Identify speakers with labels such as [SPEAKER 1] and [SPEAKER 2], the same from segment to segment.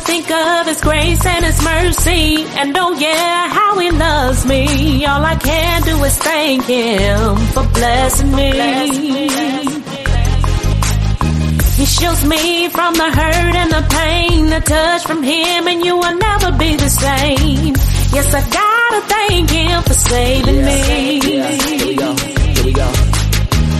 [SPEAKER 1] think of His grace and His mercy, and oh yeah, how He loves me. All I can do is thank Him for blessing me. He shields me from the hurt and the pain, a touch from Him, and you will never be the same. Yes, I gotta thank Him for saving
[SPEAKER 2] Yeah.
[SPEAKER 1] me.
[SPEAKER 2] Yeah. Here we go. Here we go.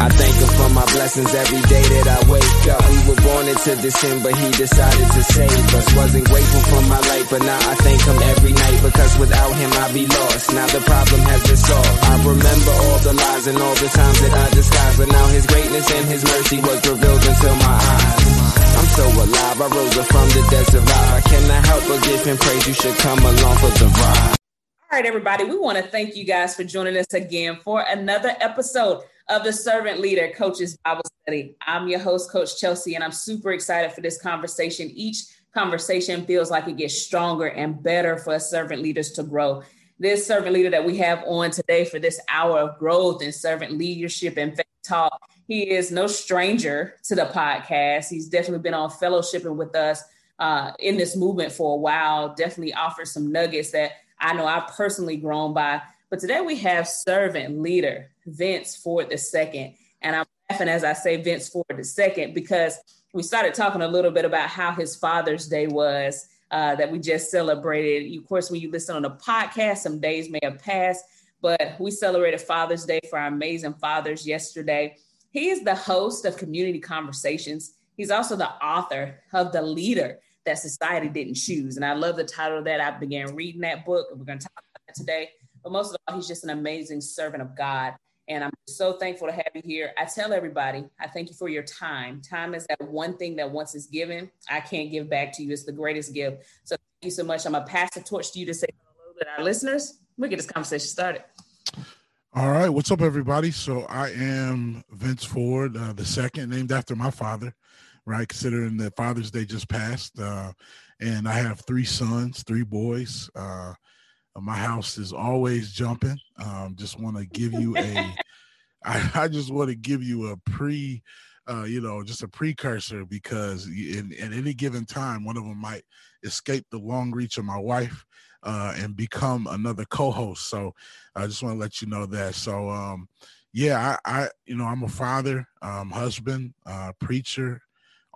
[SPEAKER 2] I thank him for my blessings every day that I wake up. We were born into this sin, but he decided to save us. Wasn't grateful for my life, but now I thank him every night because without him I'd be lost. Now the problem has been solved. I remember all the lies and all the times that I disguised, but now his greatness and his mercy was revealed into my eyes. I'm so alive, I rose up from the dead survive. I cannot help but give him praise. You should come along for the ride.
[SPEAKER 3] All right, everybody, we want to thank you guys for joining us again for another episode of the Servant Leader Coaches Bible Study. I'm your host, Coach Chelsea, and I'm super excited for this conversation. Each conversation feels like it gets stronger and better for servant leaders to grow. This servant leader that we have on today for this hour of growth and servant leadership and faith talk, he is no stranger to the podcast. He's definitely been on fellowshipping with us uh, in this movement for a while, definitely offers some nuggets that I know I've personally grown by. But today we have servant leader Vince Ford II. And I'm laughing as I say Vince Ford II because we started talking a little bit about how his Father's Day was uh, that we just celebrated. Of course, when you listen on the podcast, some days may have passed, but we celebrated Father's Day for our amazing fathers yesterday. He is the host of Community Conversations. He's also the author of The Leader That Society Didn't Choose. And I love the title of that. I began reading that book, and we're going to talk about that today. But most of all, he's just an amazing servant of God. And I'm so thankful to have you here. I tell everybody, I thank you for your time. Time is that one thing that once it's given, I can't give back to you. It's the greatest gift. So thank you so much. I'm going to pass the torch to you to say hello to our listeners. We'll get this conversation started.
[SPEAKER 4] All right, what's up, everybody? So I am Vince Ford, uh, the second, named after my father, right? Considering that Father's Day just passed, uh, and I have three sons, three boys. Uh, my house is always jumping. Um, just want to give you a, I, I just want to give you a pre, uh, you know, just a precursor because in, in any given time, one of them might escape the long reach of my wife uh, and become another co-host. So I just want to let you know that. So um, yeah, I, I you know I'm a father, um, husband, uh, preacher,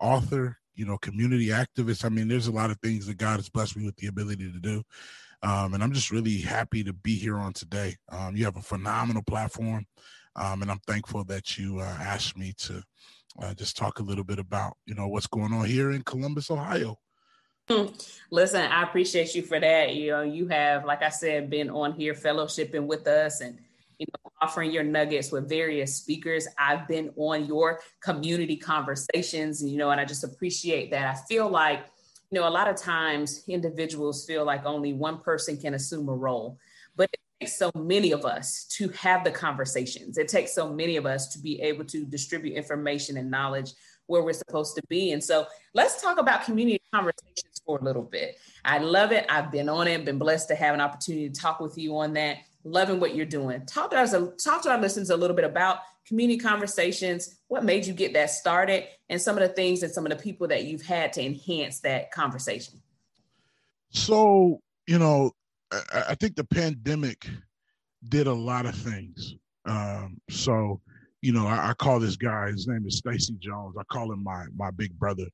[SPEAKER 4] author, you know, community activist. I mean, there's a lot of things that God has blessed me with the ability to do. Um, and I'm just really happy to be here on today. Um, you have a phenomenal platform, um, and I'm thankful that you uh, asked me to uh, just talk a little bit about you know what's going on here in Columbus, Ohio.
[SPEAKER 3] Listen, I appreciate you for that. You know, you have, like I said, been on here fellowshipping with us and you know offering your nuggets with various speakers. I've been on your community conversations, you know, and I just appreciate that. I feel like, you know, a lot of times individuals feel like only one person can assume a role, but it takes so many of us to have the conversations. It takes so many of us to be able to distribute information and knowledge where we're supposed to be. And so let's talk about community conversations for a little bit. I love it. I've been on it, been blessed to have an opportunity to talk with you on that. Loving what you're doing. Talk to us, talk to our listeners a little bit about community conversations. What made you get that started, and some of the things and some of the people that you've had to enhance that conversation.
[SPEAKER 4] So you know, I, I think the pandemic did a lot of things. Um, so you know, I, I call this guy. His name is Stacy Jones. I call him my my big brother.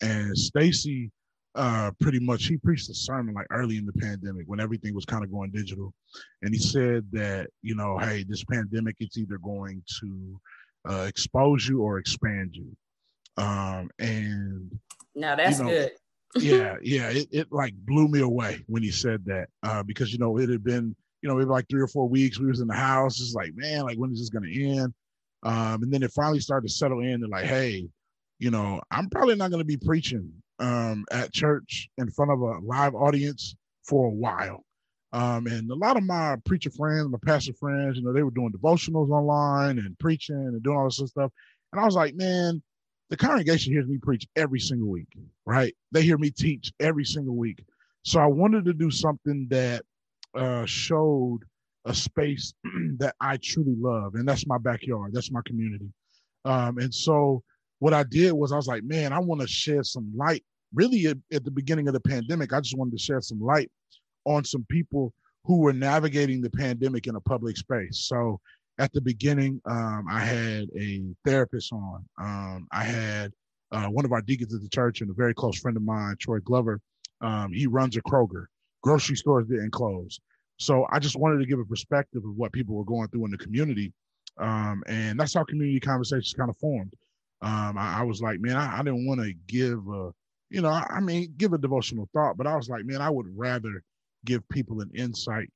[SPEAKER 4] And Stacy, uh, pretty much, he preached a sermon like early in the pandemic when everything was kind of going digital, and he said that you know, hey, this pandemic it's either going to uh, expose you or expand you. Um, and
[SPEAKER 3] now that's
[SPEAKER 4] you know,
[SPEAKER 3] good.
[SPEAKER 4] yeah, yeah, it, it like blew me away when he said that uh, because you know it had been you know maybe like three or four weeks we was in the house. It's like man, like when is this going to end? Um, and then it finally started to settle in and like, hey, you know, I'm probably not going to be preaching um, at church in front of a live audience for a while. Um, and a lot of my preacher friends, my pastor friends, you know, they were doing devotionals online and preaching and doing all this stuff. And I was like, man, the congregation hears me preach every single week, right? They hear me teach every single week. So I wanted to do something that uh, showed a space that I truly love, and that's my backyard. That's my community. Um, and so what I did was I was like, man, I want to share some light really at, at the beginning of the pandemic, I just wanted to share some light on some people who were navigating the pandemic in a public space. So at the beginning, um, I had a therapist on. Um, I had uh, one of our deacons at the church and a very close friend of mine, Troy Glover. Um, he runs a Kroger. Grocery stores didn't close. So I just wanted to give a perspective of what people were going through in the community. Um, and that's how community conversations kind of formed. Um, I, I, was like, man, I, I didn't want to give a, you know, I, I mean, give a devotional thought, but I was like, man, I would rather give people an insight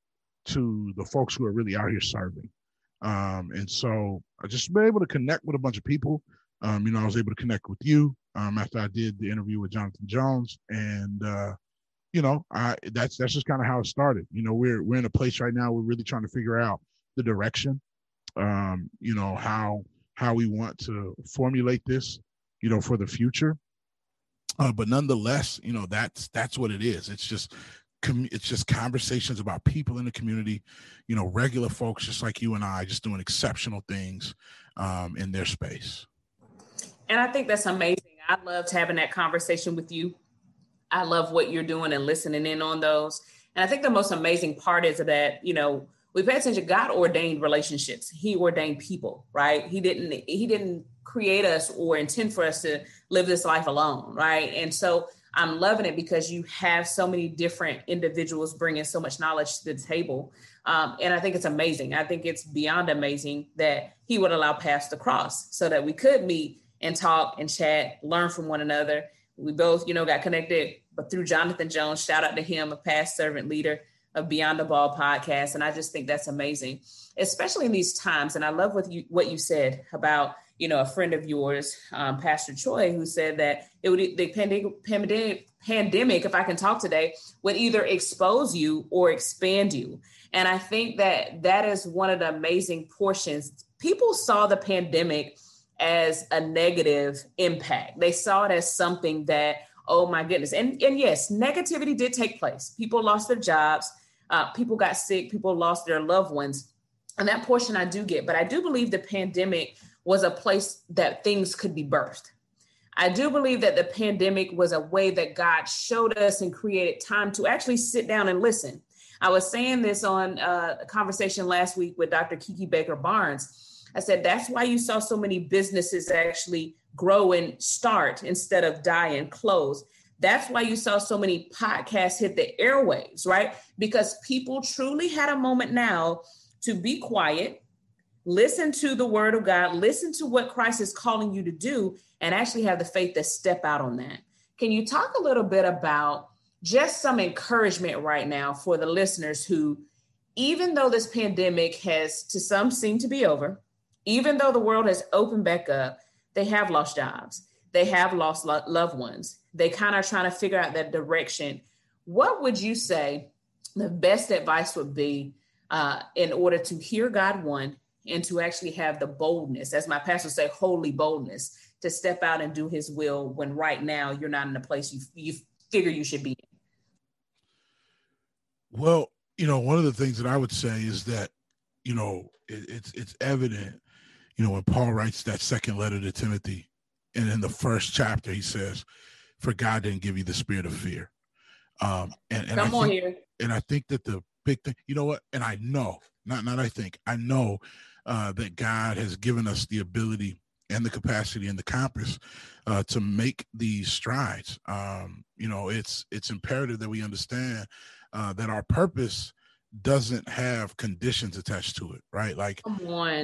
[SPEAKER 4] to the folks who are really out here serving. Um, and so I just been able to connect with a bunch of people. Um, you know, I was able to connect with you um, after I did the interview with Jonathan Jones, and uh, you know, I that's that's just kind of how it started. You know, we're we're in a place right now. We're really trying to figure out the direction. Um, you know how how we want to formulate this. You know, for the future. Uh, but nonetheless, you know that's that's what it is. It's just it's just conversations about people in the community, you know, regular folks just like you and I, just doing exceptional things um, in their space.
[SPEAKER 3] And I think that's amazing. I loved having that conversation with you. I love what you're doing and listening in on those. And I think the most amazing part is that, you know, we pay attention. God ordained relationships. He ordained people, right? He didn't, he didn't create us or intend for us to live this life alone, right? And so I'm loving it because you have so many different individuals bringing so much knowledge to the table. Um, and I think it's amazing. I think it's beyond amazing that he would allow paths to cross so that we could meet and talk and chat, learn from one another. We both, you know, got connected, but through Jonathan Jones, shout out to him, a past servant leader of Beyond the Ball podcast. And I just think that's amazing, especially in these times. And I love what you what you said about you know, a friend of yours, um, Pastor Choi, who said that it would the pandemic, pandemic, pandemic, if I can talk today, would either expose you or expand you. And I think that that is one of the amazing portions. People saw the pandemic as a negative impact. They saw it as something that, oh my goodness. And, and yes, negativity did take place. People lost their jobs, uh, people got sick, people lost their loved ones. And that portion I do get. But I do believe the pandemic was a place that things could be birthed. I do believe that the pandemic was a way that God showed us and created time to actually sit down and listen. I was saying this on uh, a conversation last week with Dr. Kiki Baker Barnes. I said that's why you saw so many businesses actually grow and start instead of die and close. That's why you saw so many podcasts hit the airwaves, right? Because people truly had a moment now to be quiet, listen to the word of God, listen to what Christ is calling you to do, and actually have the faith to step out on that. Can you talk a little bit about just some encouragement right now for the listeners who, even though this pandemic has to some seemed to be over, even though the world has opened back up, they have lost jobs, they have lost lo- loved ones, they kind of trying to figure out that direction. What would you say the best advice would be uh, in order to hear God one and to actually have the boldness, as my pastor say, holy boldness, to step out and do his will when right now you're not in the place you you figure you should be in?
[SPEAKER 4] Well, you know, one of the things that I would say is that, you know, it, it's it's evident, you know, when Paul writes that second letter to Timothy, and in the first chapter he says, "For God didn't give you the spirit of fear." Um, and, and
[SPEAKER 3] Come
[SPEAKER 4] I
[SPEAKER 3] on
[SPEAKER 4] think,
[SPEAKER 3] here.
[SPEAKER 4] And I think that the big thing, you know what? And I know, not not I think, I know uh, that God has given us the ability and the capacity and the compass uh, to make these strides. Um, you know, it's it's imperative that we understand uh, that our purpose doesn't have conditions attached to it, right? Like,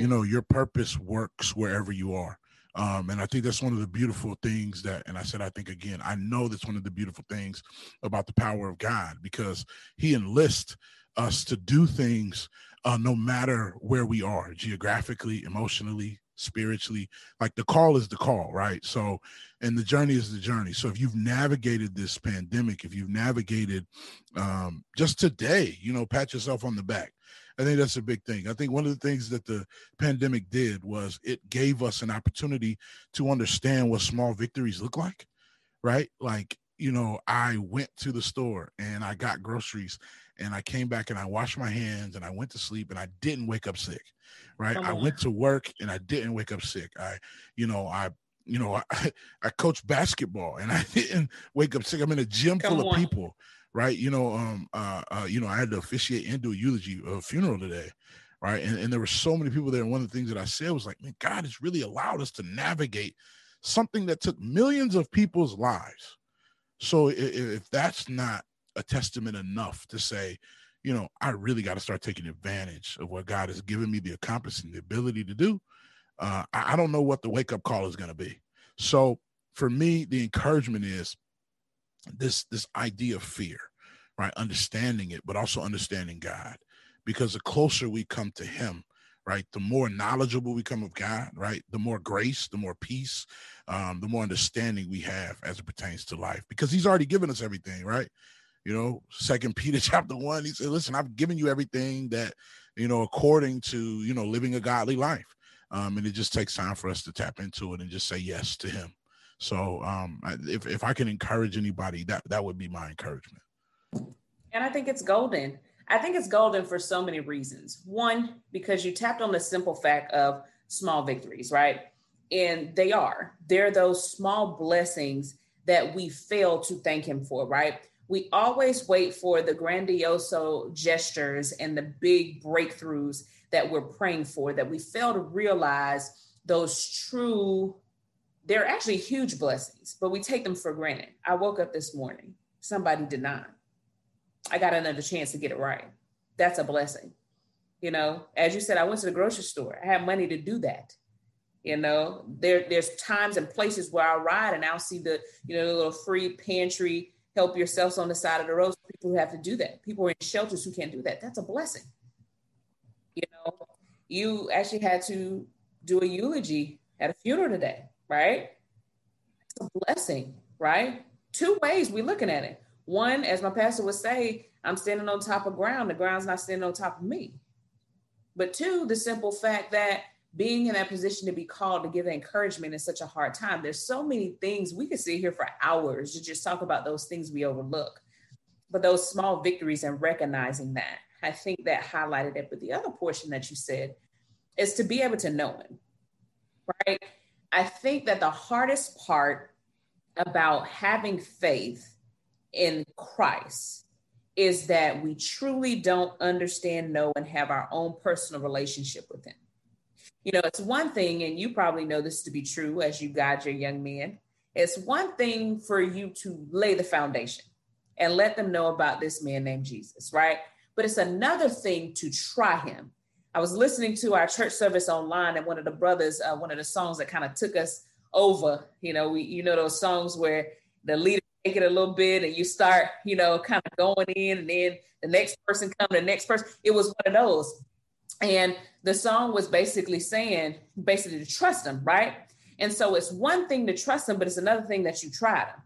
[SPEAKER 4] you know, your purpose works wherever you are. Um, and I think that's one of the beautiful things that, and I said, I think again, I know that's one of the beautiful things about the power of God because He enlists us to do things uh, no matter where we are geographically, emotionally, spiritually. Like the call is the call, right? So, and the journey is the journey. So, if you've navigated this pandemic, if you've navigated um, just today, you know, pat yourself on the back. I think that's a big thing. I think one of the things that the pandemic did was it gave us an opportunity to understand what small victories look like, right? Like, you know, I went to the store and I got groceries and I came back and I washed my hands and I went to sleep and I didn't wake up sick. Right. I went to work and I didn't wake up sick. I, you know, I you know, I, I coach basketball and I didn't wake up sick. I'm in a gym Come full on. of people, right? You know, um, uh, uh, you know, I had to officiate and do a eulogy, a funeral today, right? And, and there were so many people there. And one of the things that I said was like, man, God has really allowed us to navigate something that took millions of people's lives. So if, if that's not a testament enough to say, you know, I really got to start taking advantage of what God has given me the accomplishing the ability to do. Uh, I, I don't know what the wake up call is going to be. So for me, the encouragement is this this idea of fear, right? Understanding it, but also understanding God, because the closer we come to Him, right, the more knowledgeable we come of God, right, the more grace, the more peace, um, the more understanding we have as it pertains to life, because He's already given us everything, right? you know second peter chapter one he said listen i've given you everything that you know according to you know living a godly life. Um, and it just takes time for us to tap into it and just say yes to him so um, if, if i can encourage anybody that that would be my encouragement.
[SPEAKER 3] And i think it's golden. I think it's golden for so many reasons. One because you tapped on the simple fact of small victories right? And they are. They're those small blessings that we fail to thank him for right? We always wait for the grandioso gestures and the big breakthroughs that we're praying for that we fail to realize those true they're actually huge blessings but we take them for granted i woke up this morning somebody did not i got another chance to get it right that's a blessing you know as you said i went to the grocery store i had money to do that you know there there's times and places where i ride and i'll see the you know the little free pantry help yourselves on the side of the road. People who have to do that. People are in shelters who can't do that. That's a blessing. You know, you actually had to do a eulogy at a funeral today, right? It's a blessing, right? Two ways we're looking at it. One, as my pastor would say, I'm standing on top of ground. The ground's not standing on top of me. But two, the simple fact that being in that position to be called to give encouragement in such a hard time. There's so many things we could sit here for hours to just talk about those things we overlook. But those small victories and recognizing that, I think that highlighted it. But the other portion that you said is to be able to know Him, right? I think that the hardest part about having faith in Christ is that we truly don't understand, know, and have our own personal relationship with Him you know, it's one thing, and you probably know this to be true as you guide your young men. It's one thing for you to lay the foundation and let them know about this man named Jesus, right? But it's another thing to try him. I was listening to our church service online, and one of the brothers, uh, one of the songs that kind of took us over, you know, we, you know, those songs where the leader take it a little bit and you start, you know, kind of going in, and then the next person come, the next person. It was one of those. And the song was basically saying, basically to trust him, right? And so it's one thing to trust him, but it's another thing that you try them.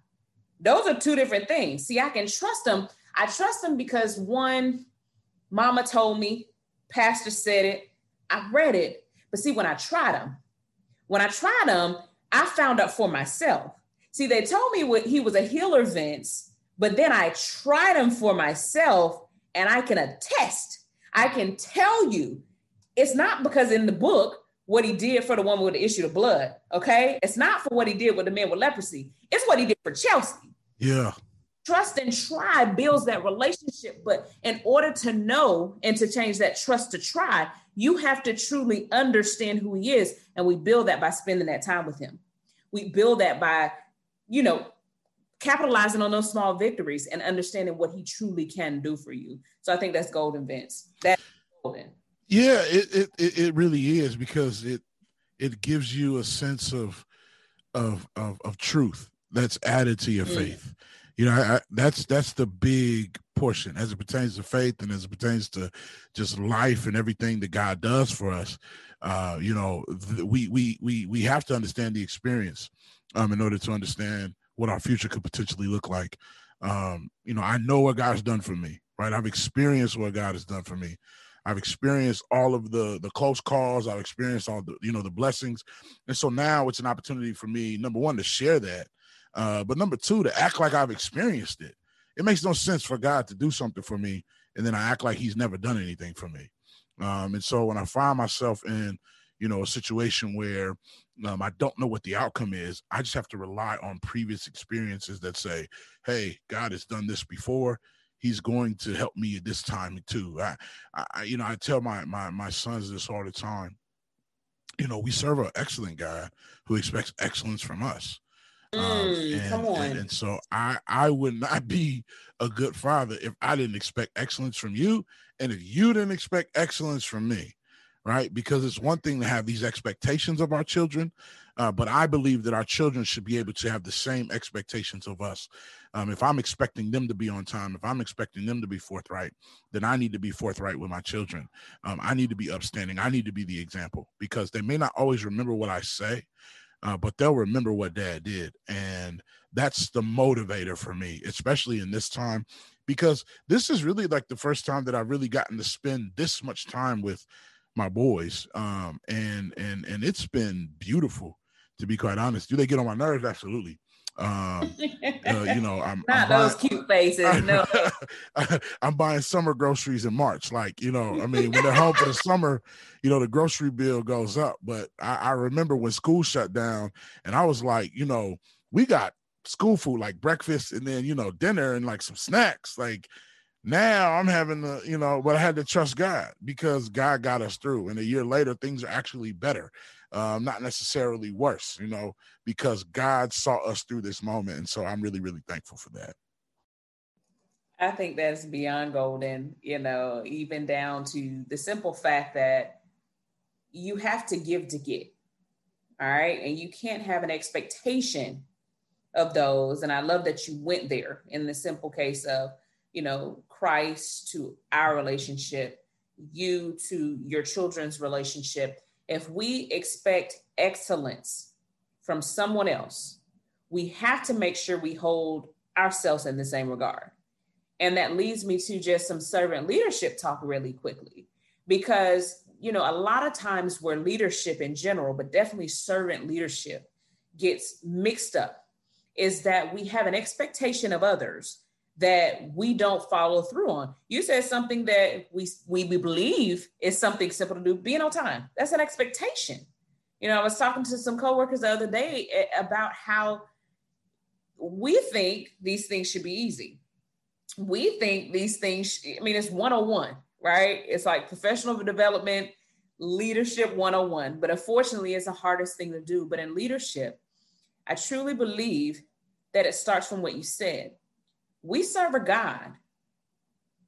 [SPEAKER 3] Those are two different things. See, I can trust them. I trust them because one, mama told me, pastor said it, I read it. But see, when I tried them, when I tried them, I found out for myself. See, they told me what he was a healer, Vince, but then I tried him for myself, and I can attest I can tell you it's not because in the book what he did for the woman with the issue of blood. Okay. It's not for what he did with the man with leprosy. It's what he did for Chelsea.
[SPEAKER 4] Yeah.
[SPEAKER 3] Trust and try builds that relationship. But in order to know and to change that trust to try, you have to truly understand who he is. And we build that by spending that time with him. We build that by, you know, capitalizing on those small victories and understanding what he truly can do for you. So I think that's golden, Vince. That's golden.
[SPEAKER 4] Yeah, it, it it really is because it it gives you a sense of of of, of truth that's added to your mm. faith. You know, I, I, that's that's the big portion as it pertains to faith and as it pertains to just life and everything that God does for us. Uh, you know, th- we we we we have to understand the experience um, in order to understand what our future could potentially look like. Um, you know, I know what God's done for me, right? I've experienced what God has done for me. I've experienced all of the the close calls. I've experienced all the you know the blessings, and so now it's an opportunity for me. Number one, to share that, uh, but number two, to act like I've experienced it. It makes no sense for God to do something for me and then I act like He's never done anything for me. Um, and so when I find myself in you know, a situation where um, I don't know what the outcome is. I just have to rely on previous experiences that say, "Hey, God has done this before. He's going to help me at this time too." I, I you know, I tell my my my sons this all the time. You know, we serve an excellent God who expects excellence from us.
[SPEAKER 3] Um, mm, and, come on.
[SPEAKER 4] And, and, so I I would not be a good father if I didn't expect excellence from you, and if you didn't expect excellence from me right? Because it's one thing to have these expectations of our children, uh, but I believe that our children should be able to have the same expectations of us. Um, if I'm expecting them to be on time, if I'm expecting them to be forthright, then I need to be forthright with my children. Um, I need to be upstanding. I need to be the example because they may not always remember what I say, uh, but they'll remember what dad did. And that's the motivator for me, especially in this time, because this is really like the first time that I've really gotten to spend this much time with my boys, um, and and and it's been beautiful to be quite honest. Do they get on my nerves? Absolutely. Um, uh, you know, I'm
[SPEAKER 3] not I'm those buying, cute faces. No,
[SPEAKER 4] I'm buying summer groceries in March. Like, you know, I mean, when they're home for the summer, you know, the grocery bill goes up. But I, I remember when school shut down, and I was like, you know, we got school food like breakfast and then you know dinner and like some snacks. Like, now I'm having the you know, but I had to trust God because God got us through. And a year later, things are actually better, um, not necessarily worse, you know, because God saw us through this moment. And so I'm really, really thankful for that.
[SPEAKER 3] I think that's beyond golden, you know, even down to the simple fact that you have to give to get. All right. And you can't have an expectation of those. And I love that you went there in the simple case of, you know, Christ to our relationship, you to your children's relationship, if we expect excellence from someone else, we have to make sure we hold ourselves in the same regard. And that leads me to just some servant leadership talk really quickly. Because, you know, a lot of times where leadership in general, but definitely servant leadership gets mixed up, is that we have an expectation of others that we don't follow through on. You said something that we, we we believe is something simple to do, being on time. That's an expectation. You know, I was talking to some coworkers the other day eh, about how we think these things should be easy. We think these things, I mean, it's 101, right? It's like professional development, leadership 101. But unfortunately, it's the hardest thing to do. But in leadership, I truly believe that it starts from what you said we serve a God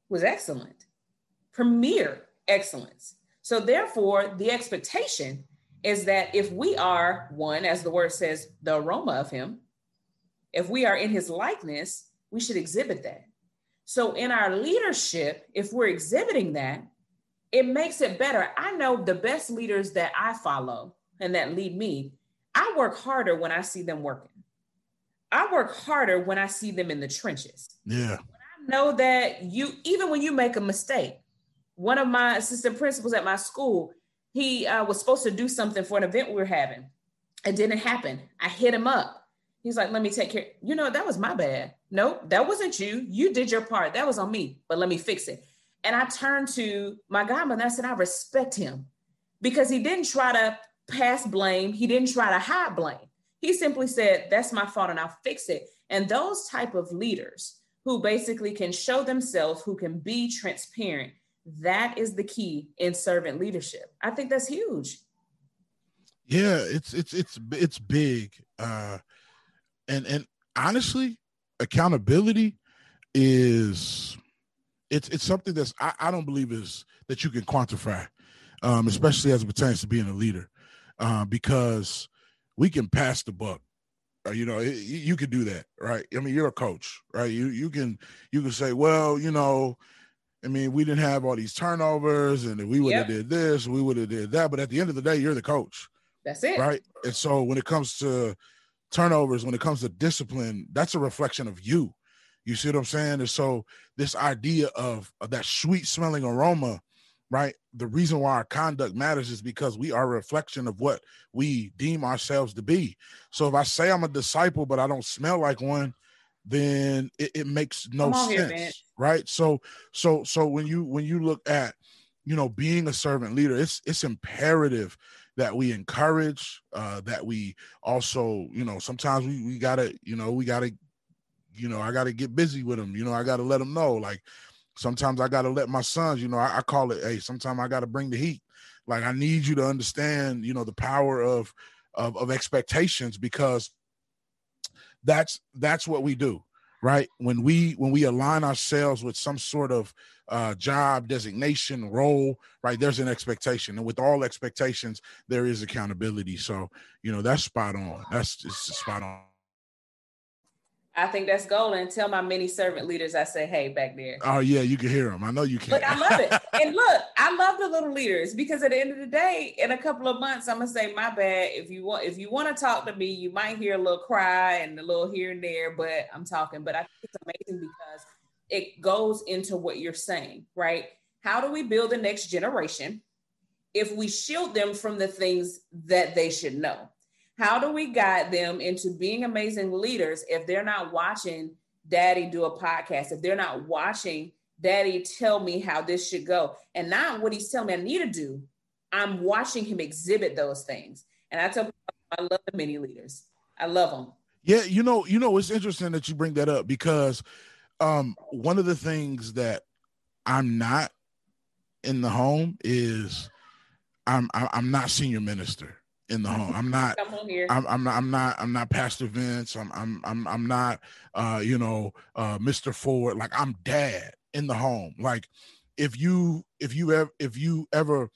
[SPEAKER 3] was excellent, premier excellence. So therefore, the expectation is that if we are one, as the word says, the aroma of him, if we are in his likeness, we should exhibit that. So in our leadership, if we're exhibiting that, it makes it better. I know the best leaders that I follow and that lead me, I work harder when I see them working. I work harder when I see them in the trenches.
[SPEAKER 4] Yeah.
[SPEAKER 3] I know that you, even when you make a mistake, one of my assistant principals at my school, he uh, was supposed to do something for an event we were having. It didn't happen. I hit him up. He's like, let me take care. You know, that was my bad. Nope, that wasn't you. You did your part. That was on me, but let me fix it. And I turned to my godmother. And I said, I respect him because he didn't try to pass blame. He didn't try to hide blame. He simply said, that's my fault and I'll fix it. And those type of leaders who basically can show themselves, who can be transparent, that is the key in servant leadership. I think that's huge.
[SPEAKER 4] Yeah, it's it's it's it's big. Uh and and honestly, accountability is it's it's something that's I, I don't believe is that you can quantify, um, especially as it pertains to being a leader. Uh, because we can pass the buck. Uh, you know, it, you can do that, right? I mean, you're a coach, right? You you can you can say, well, you know, I mean, we didn't have all these turnovers, and we would have did this, we would have did that. But at the end of the day, you're the coach.
[SPEAKER 3] That's it,
[SPEAKER 4] right? And so when it comes to turnovers, when it comes to discipline, that's a reflection of you. You see what I'm saying? And so this idea of, of that sweet smelling aroma right? The reason why our conduct matters is because we are a reflection of what we deem ourselves to be. So if I say I'm a disciple, but I don't smell like one, then it, it makes no sense, here, right? So, so, so when you when you look at, you know, being a servant leader, it's it's imperative that we encourage, uh, that we also, you know, sometimes we, we gotta, you know, we gotta, you know, I gotta get busy with them. You know, I gotta let them know. Like sometimes I gotta let my sons, you know, I, I call it, hey, sometimes I gotta bring the heat. Like I need you to understand, you know, the power of of, of expectations because that's that's what we do right? When we when we align ourselves with some sort of uh, job designation role right there's an expectation. And with all expectations there is accountability. So you know that's spot on. That's just spot on
[SPEAKER 3] I think that's golden. Tell my many servant leaders I say, hey, back there.
[SPEAKER 4] Oh yeah, you can hear them. I know you can.
[SPEAKER 3] Look, I love it. and look, I love the little leaders because at the end of the day, in a couple of months, I'm gonna say, my bad. If you want, if you want to talk to me, you might hear a little cry and a little here and there, but I'm talking. But I think it's amazing because it goes into what you're saying, right? How do we build the next generation if we shield them from the things that they should know? How do we guide them into being amazing leaders if they're not watching daddy do a podcast, if they're not watching daddy tell me how this should go? And not what he's telling me I need to do, I'm watching him exhibit those things. And I tell people, I love the many leaders. I love them.
[SPEAKER 4] Yeah, you know, you know, it's interesting that you bring that up because um, one of the things that I'm not in the home is I'm I'm not senior minister in the home. I'm not. I'm, I'm, not. I'm not. I'm not Pastor Vince. I'm. I'm. I'm. I'm not. Uh, you know, uh, Mr. Ford. Like I'm dad in the home. Like if you if you ever if you ever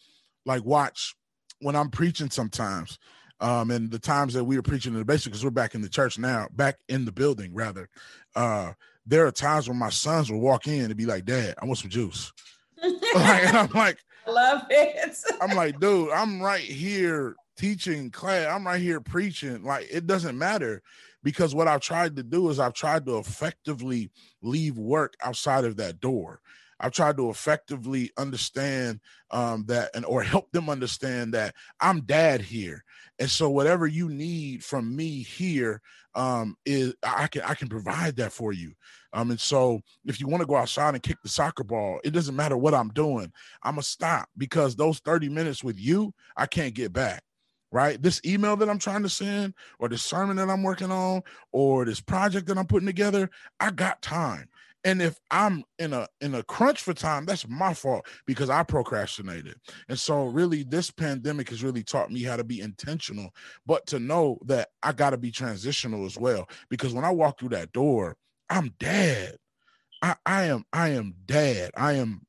[SPEAKER 4] like watch when I'm preaching sometimes, um, and the times that we were preaching in the basement because we're back in the church now, back in the building rather. Uh, there are times when my sons will walk in and be like, "Dad, I want some juice." like, and I'm like, I
[SPEAKER 3] love it.
[SPEAKER 4] I'm like, dude, I'm right here teaching class. I'm right here preaching. Like it doesn't matter because what I've tried to do is I've tried to effectively leave work outside of that door. I've tried to effectively understand um, that and or help them understand that I'm dad here. And so whatever you need from me here um, is I can I can provide that for you. Um, and so if you want to go outside and kick the soccer ball, it doesn't matter what I'm doing. I'm gonna stop because those 30 minutes with you, I can't get back right? This email that I'm trying to send, or this sermon that I'm working on, or this project that I'm putting together, I got time. And if I'm in a in a crunch for time, that's my fault because I procrastinated. And so really this pandemic has really taught me how to be intentional, but to know that I got to be transitional as well because when I walk through that door, I'm dad. I, I am I am dad. I am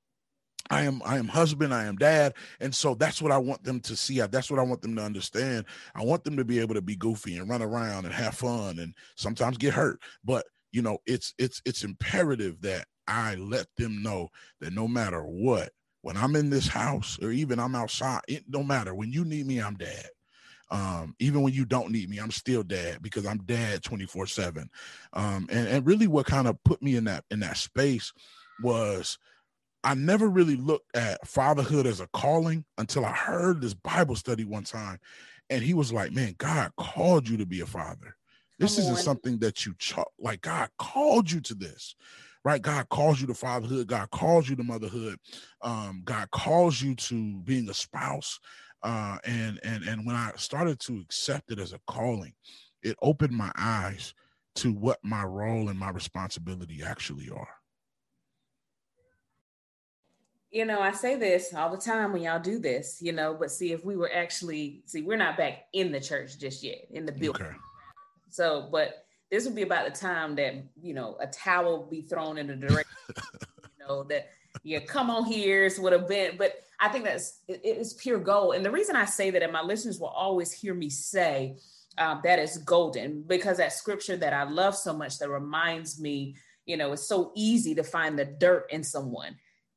[SPEAKER 4] I am I am husband, I am dad, and so that's what I want them to see. That's what I want them to understand. I want them to be able to be goofy and run around and have fun and sometimes get hurt. But you know, it's it's it's imperative that I let them know that no matter what, when I'm in this house or even I'm outside, it don't matter. When you need me, I'm dad. Um, even when you don't need me, I'm still dad because I'm dad 24 seven. Um, and, and really what kind of put me in that in that space was I never really looked at fatherhood as a calling until I heard this Bible study one time. And he was like, Man, God called you to be a father. This isn't something that you ch- like. God called you to this, right? God calls you to fatherhood. God calls you to motherhood. Um, God calls you to being a spouse. Uh, and and and when I started to accept it as a calling, it opened my eyes to what my role and my responsibility actually are
[SPEAKER 3] you know, I say this all the time when y'all do this, you know, but see if we were actually see, we're not back in the church just yet in the building. Okay. So, but this would be about the time that you know a towel be thrown in the direction, you know, that yeah, come on here's what event. But I think that's it, it is pure gold. And the reason I say that, and my listeners will always hear me say um, that is golden because that scripture that I love so much that reminds me, you know, it's so easy to find the dirt in someone,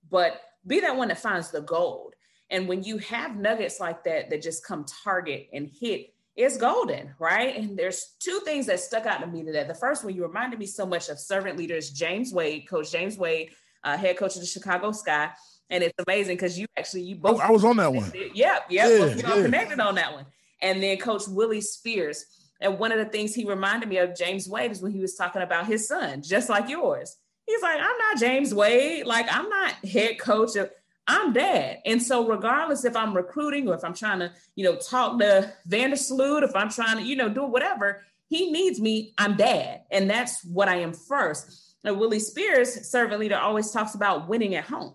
[SPEAKER 3] but be that one that finds the gold. And when you have nuggets like that that just come target and hit, it's golden, right? And there's two things that stuck out to me today. The first one, you reminded me so much of servant leaders James Wade, Coach James Wade, uh, head coach of the Chicago Sky. And it's amazing because you actually you both.
[SPEAKER 4] Oh, I was on that one.
[SPEAKER 3] Yep, yep. Yeah, both yeah. connected on that one. And then Coach Willie Spears. And one of the things he reminded me of James Wade is when he was talking about his son, just like yours. He's like, I'm not James Wade. Like, I'm not head coach of, I'm dad. And so regardless if I'm recruiting or if I'm trying to, you know, talk to Vandersloot, if I'm trying to, you know, do whatever, he needs me, I'm dad. And that's what I am first. Now, Willie Spears, servant leader, always talks about winning at home.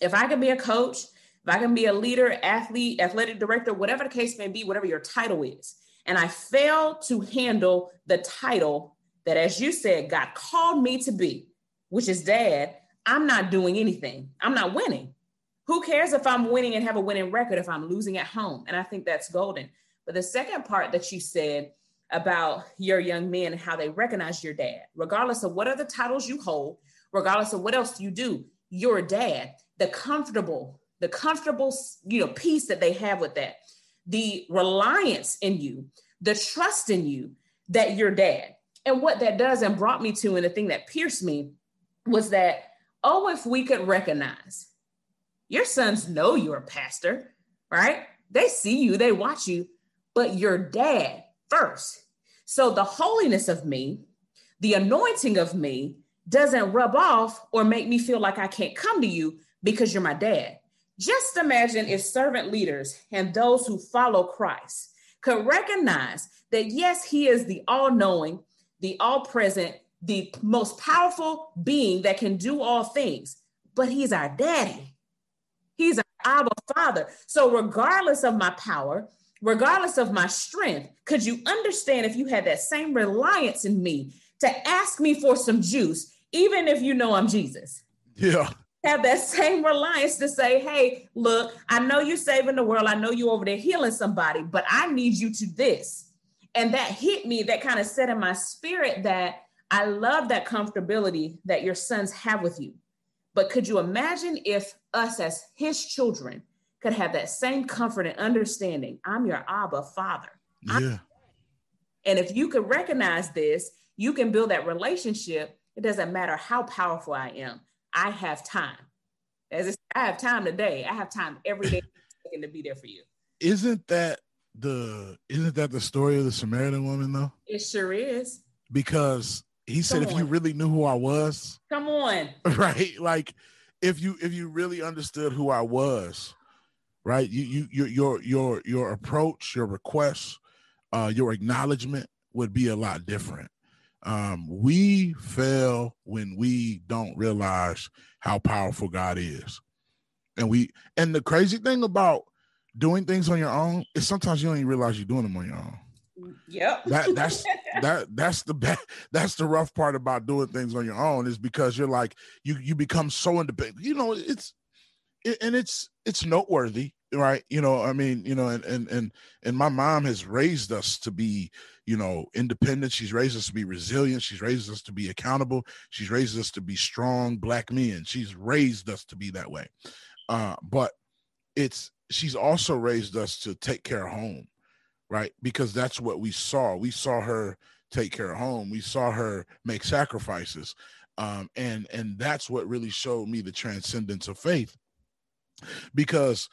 [SPEAKER 3] If I can be a coach, if I can be a leader, athlete, athletic director, whatever the case may be, whatever your title is, and I fail to handle the title that, as you said, God called me to be, which is dad, I'm not doing anything. I'm not winning. Who cares if I'm winning and have a winning record if I'm losing at home? And I think that's golden. But the second part that you said about your young men and how they recognize your dad, regardless of what other titles you hold, regardless of what else you do, your dad, the comfortable, the comfortable, you know, peace that they have with that, the reliance in you, the trust in you that your dad. And what that does and brought me to, and the thing that pierced me was that oh, if we could recognize your sons know you're a pastor, right? They see you, they watch you, but your dad first. So the holiness of me, the anointing of me doesn't rub off or make me feel like I can't come to you because you're my dad. Just imagine if servant leaders and those who follow Christ could recognize that, yes, he is the all knowing, the all present, the most powerful being that can do all things, but he's our daddy. He's our Abba Father. So, regardless of my power, regardless of my strength, could you understand if you had that same reliance in me to ask me for some juice, even if you know I'm Jesus?
[SPEAKER 4] Yeah.
[SPEAKER 3] Have that same reliance to say, hey, look, I know you're saving the world. I know you're over there healing somebody, but I need you to this. And that hit me, that kind of set in my spirit that I love that comfortability that your sons have with you. But could you imagine if us as his children could have that same comfort and understanding? I'm your Abba father.
[SPEAKER 4] Yeah.
[SPEAKER 3] And if you could recognize this, you can build that relationship. It doesn't matter how powerful I am. I have time. As I have time today. I have time every day to be there for you.
[SPEAKER 4] Isn't that the isn't that the story of the Samaritan woman though?
[SPEAKER 3] It sure is.
[SPEAKER 4] Because he said if you really knew who I was,
[SPEAKER 3] come on,
[SPEAKER 4] right? Like if you if you really understood who I was, right? You you your your your your approach, your request, uh, your acknowledgement would be a lot different. Um, we fail when we don't realize how powerful God is, and we and the crazy thing about doing things on your own is sometimes you don't even realize you're doing them on your own.
[SPEAKER 3] Yep.
[SPEAKER 4] That that's that that's the best that's the rough part about doing things on your own is because you're like you you become so independent. You know, it's it, and it's it's noteworthy, right? You know, I mean, you know, and and and and my mom has raised us to be, you know, independent. She's raised us to be resilient. She's raised us to be accountable. She's raised us to be strong black men. She's raised us to be that way. Uh, but it's she's also raised us to take care of home right? Because that's what we saw. We saw her take care of home. We saw her make sacrifices. Um, and and that's what really showed me the transcendence of faith. Because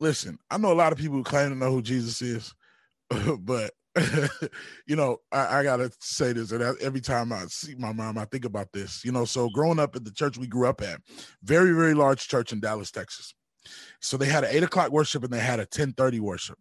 [SPEAKER 4] listen, I know a lot of people who claim to know who Jesus is, but you know, I, I, gotta say this, and every time I see my mom, I think about this. You know, so growing up at the church we grew up at, very very large church in Dallas, Texas. So they had an eight o'clock worship and they had a ten thirty worship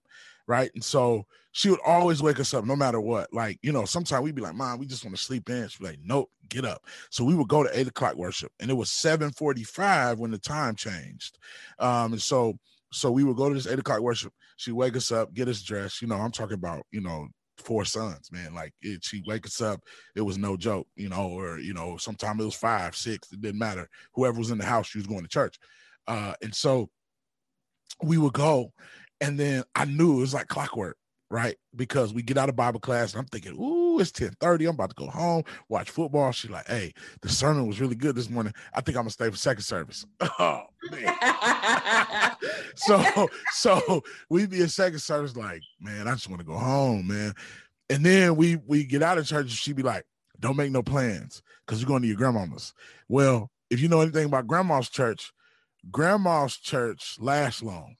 [SPEAKER 4] right? And so she would always wake us up no matter what. Like, you know, sometimes we'd be like, Mom, we just want to sleep in. She'd be like, Nope, get up. So we would go to eight o'clock worship, and it was 745 when the time changed. Um, and so so we would go to this eight o'clock worship. She'd wake us up, get us dressed. You know, I'm talking about, you know, four sons, man. Like it, she wake us up, it was no joke, you know, or you know, sometimes it was five, six, it didn't matter. Whoever was in the house, she was going to church. Uh, and so we would go and then I knew it was like clockwork, right? Because we get out of Bible class and I'm thinking, ooh, it's 1030. I'm about to go home, watch football. She's like, hey, the sermon was really good this morning. I think I'm gonna stay for second service. Oh man. so so we'd be in second service, like, man, I just want to go home, man. And then we we get out of church and she be like, don't make no plans because you're going to your grandmama's. Well, if you know anything about grandma's church, grandma's church lasts long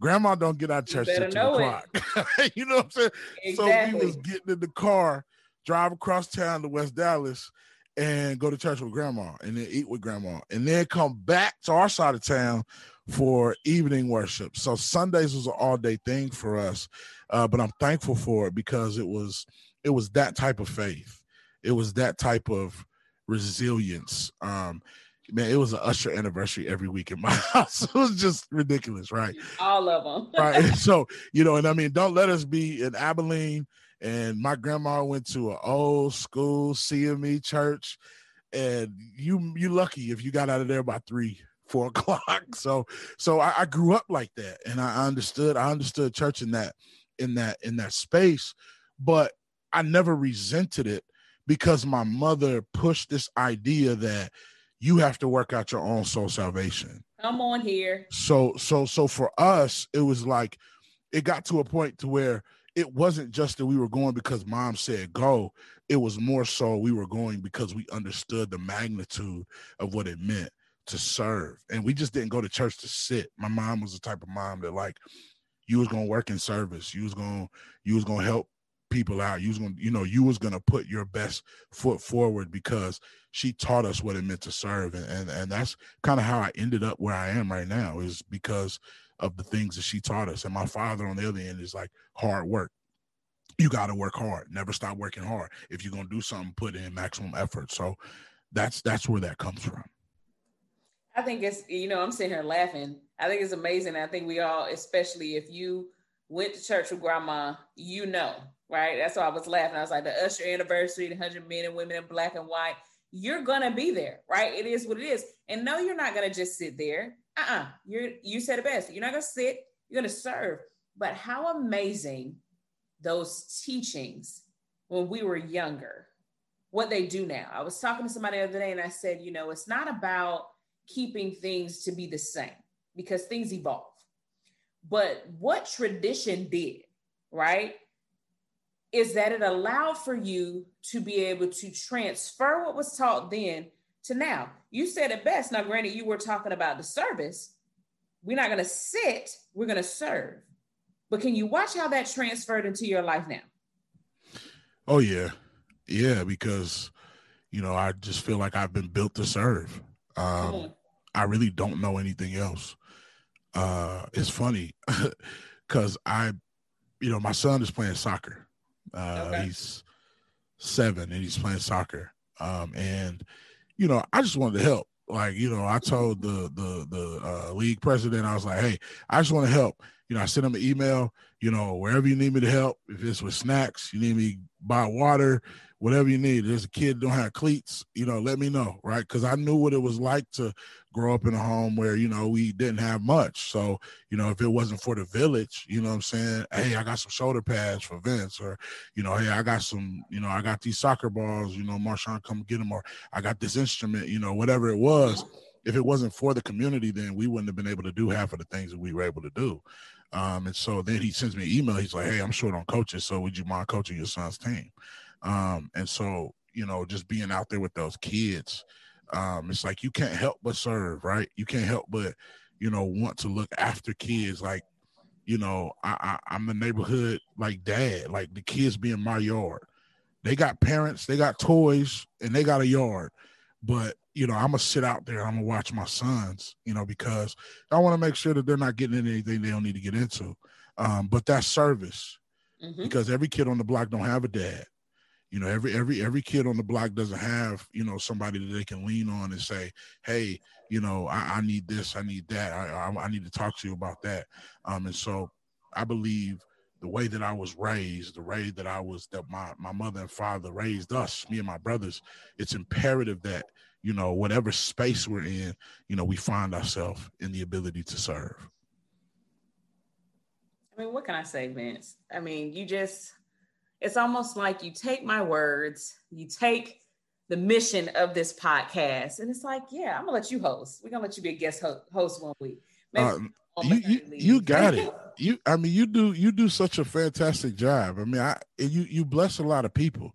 [SPEAKER 4] grandma don't get out of church till two o'clock. you know what I'm saying? Exactly. So we was getting in the car, drive across town to West Dallas, and go to church with grandma and then eat with grandma and then come back to our side of town for evening worship. So Sundays was an all day thing for us. Uh, but I'm thankful for it because it was it was that type of faith. It was that type of resilience. Um, man, it was an Usher anniversary every week in my house. It was just ridiculous, right?
[SPEAKER 3] All of them.
[SPEAKER 4] right. So, you know, and I mean, don't let us be in Abilene. And my grandma went to an old school CME church. And you you lucky if you got out of there by three, four o'clock. So so I, I grew up like that. And I understood, I understood church in that in that in that space, but I never resented it because my mother pushed this idea that you have to work out your own soul salvation.
[SPEAKER 3] Come on here.
[SPEAKER 4] So so so for us, it was like it got to a point to where it wasn't just that we were going because mom said go. It was more so we were going because we understood the magnitude of what it meant to serve. And we just didn't go to church to sit. My mom was the type of mom that like you was gonna work in service. You was gonna you was gonna help people out. You was gonna, you know, you was gonna put your best foot forward because she taught us what it meant to serve. And and, and that's kind of how I ended up where I am right now, is because of the things that she taught us. And my father on the other end is like hard work. You gotta work hard. Never stop working hard. If you're gonna do something, put in maximum effort. So that's that's where that comes from.
[SPEAKER 3] I think it's you know, I'm sitting here laughing. I think it's amazing. I think we all, especially if you went to church with grandma, you know, right? That's why I was laughing. I was like, the Usher anniversary, the 100 men and women in black and white, you're gonna be there, right? It is what it is. And no, you're not gonna just sit there. Uh-uh. You're you said it best. You're not gonna sit, you're gonna serve. But how amazing those teachings when we were younger, what they do now. I was talking to somebody the other day and I said, you know, it's not about keeping things to be the same because things evolve. But what tradition did, right? Is that it allowed for you to be able to transfer what was taught then to now. You said it best. Now, granted, you were talking about the service. We're not going to sit, we're going to serve. But can you watch how that transferred into your life now?
[SPEAKER 4] Oh, yeah. Yeah, because, you know, I just feel like I've been built to serve. Um, I really don't know anything else. Uh, it's funny because I, you know, my son is playing soccer uh, okay. He's seven and he's playing soccer. Um, and you know, I just wanted to help. Like, you know, I told the the the uh, league president, I was like, hey, I just want to help. You know, I sent him an email. You know, wherever you need me to help, if it's with snacks, you need me buy water, whatever you need. There's a kid don't have cleats, you know, let me know, right? Because I knew what it was like to grow up in a home where you know we didn't have much. So you know, if it wasn't for the village, you know, what I'm saying, hey, I got some shoulder pads for Vince, or you know, hey, I got some, you know, I got these soccer balls, you know, Marshawn, come get them, or I got this instrument, you know, whatever it was. If it wasn't for the community, then we wouldn't have been able to do half of the things that we were able to do. Um, and so then he sends me an email. He's like, "Hey, I'm short on coaches, so would you mind coaching your son's team?" Um, and so, you know, just being out there with those kids, um, it's like you can't help but serve, right? You can't help but, you know, want to look after kids. Like, you know, I, I I'm the neighborhood like dad. Like the kids be in my yard. They got parents, they got toys, and they got a yard. But you know, I'm gonna sit out there. I'm gonna watch my sons. You know, because I want to make sure that they're not getting into anything they don't need to get into. Um, but that's service mm-hmm. because every kid on the block don't have a dad you know every every every kid on the block doesn't have you know somebody that they can lean on and say hey you know i, I need this i need that I, I, I need to talk to you about that. Um and so i believe the way that i was raised the way that i was that my my mother and father raised us me and my brothers it's imperative that you know whatever space we're in you know we find ourselves in the ability to serve.
[SPEAKER 3] I mean what can i say vince? I mean you just it's almost like you take my words, you take the mission of this podcast, and it's like, yeah, I'm gonna let you host. We're gonna let you be a guest ho- host one week.
[SPEAKER 4] Uh, you, you, you got it. You, I mean, you do you do such a fantastic job. I mean, I you you bless a lot of people.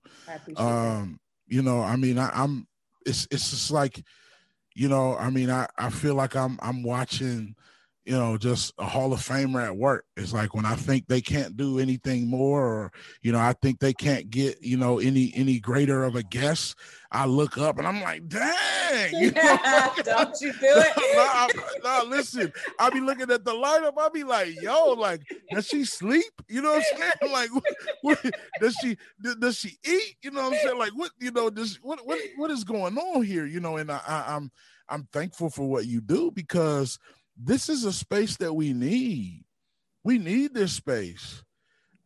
[SPEAKER 4] um, that. you know, I mean, I, I'm. It's it's just like, you know, I mean, I I feel like I'm I'm watching you know, just a Hall of Famer at work. It's like when I think they can't do anything more, or you know, I think they can't get you know any any greater of a guess. I look up and I'm like, dang, you know?
[SPEAKER 3] don't you do it?
[SPEAKER 4] no, no, listen, I be looking at the lineup. I be like, yo, like, does she sleep? You know what I'm saying? Like, what, what, does she does she eat? You know what I'm saying? Like, what you know, does what what what is going on here? You know, and I, I I'm I'm thankful for what you do because this is a space that we need. We need this space.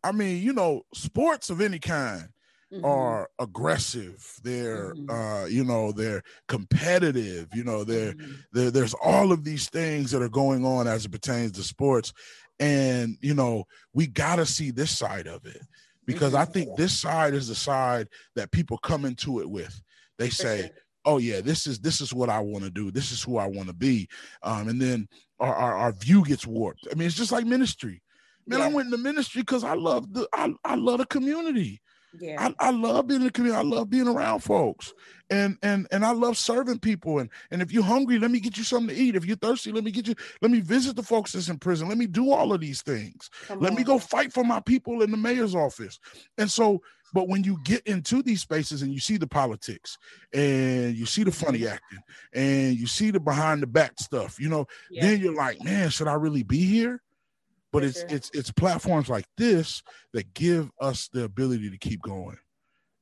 [SPEAKER 4] I mean, you know, sports of any kind mm-hmm. are aggressive. They're, mm-hmm. uh, you know, they're competitive. You know, they're, mm-hmm. they're, there's all of these things that are going on as it pertains to sports, and you know, we got to see this side of it because I think mm-hmm. this side is the side that people come into it with. They say, oh yeah this is this is what i want to do this is who i want to be um, and then our, our, our view gets warped i mean it's just like ministry man yeah. i went into ministry because i love the I, I love the community yeah. I, I love being in the community. I love being around folks. And and and I love serving people. And and if you're hungry, let me get you something to eat. If you're thirsty, let me get you, let me visit the folks that's in prison. Let me do all of these things. Come let on. me go fight for my people in the mayor's office. And so but when you get into these spaces and you see the politics and you see the funny mm-hmm. acting and you see the behind the back stuff, you know, yeah. then you're like, man, should I really be here? But For it's sure. it's it's platforms like this that give us the ability to keep going,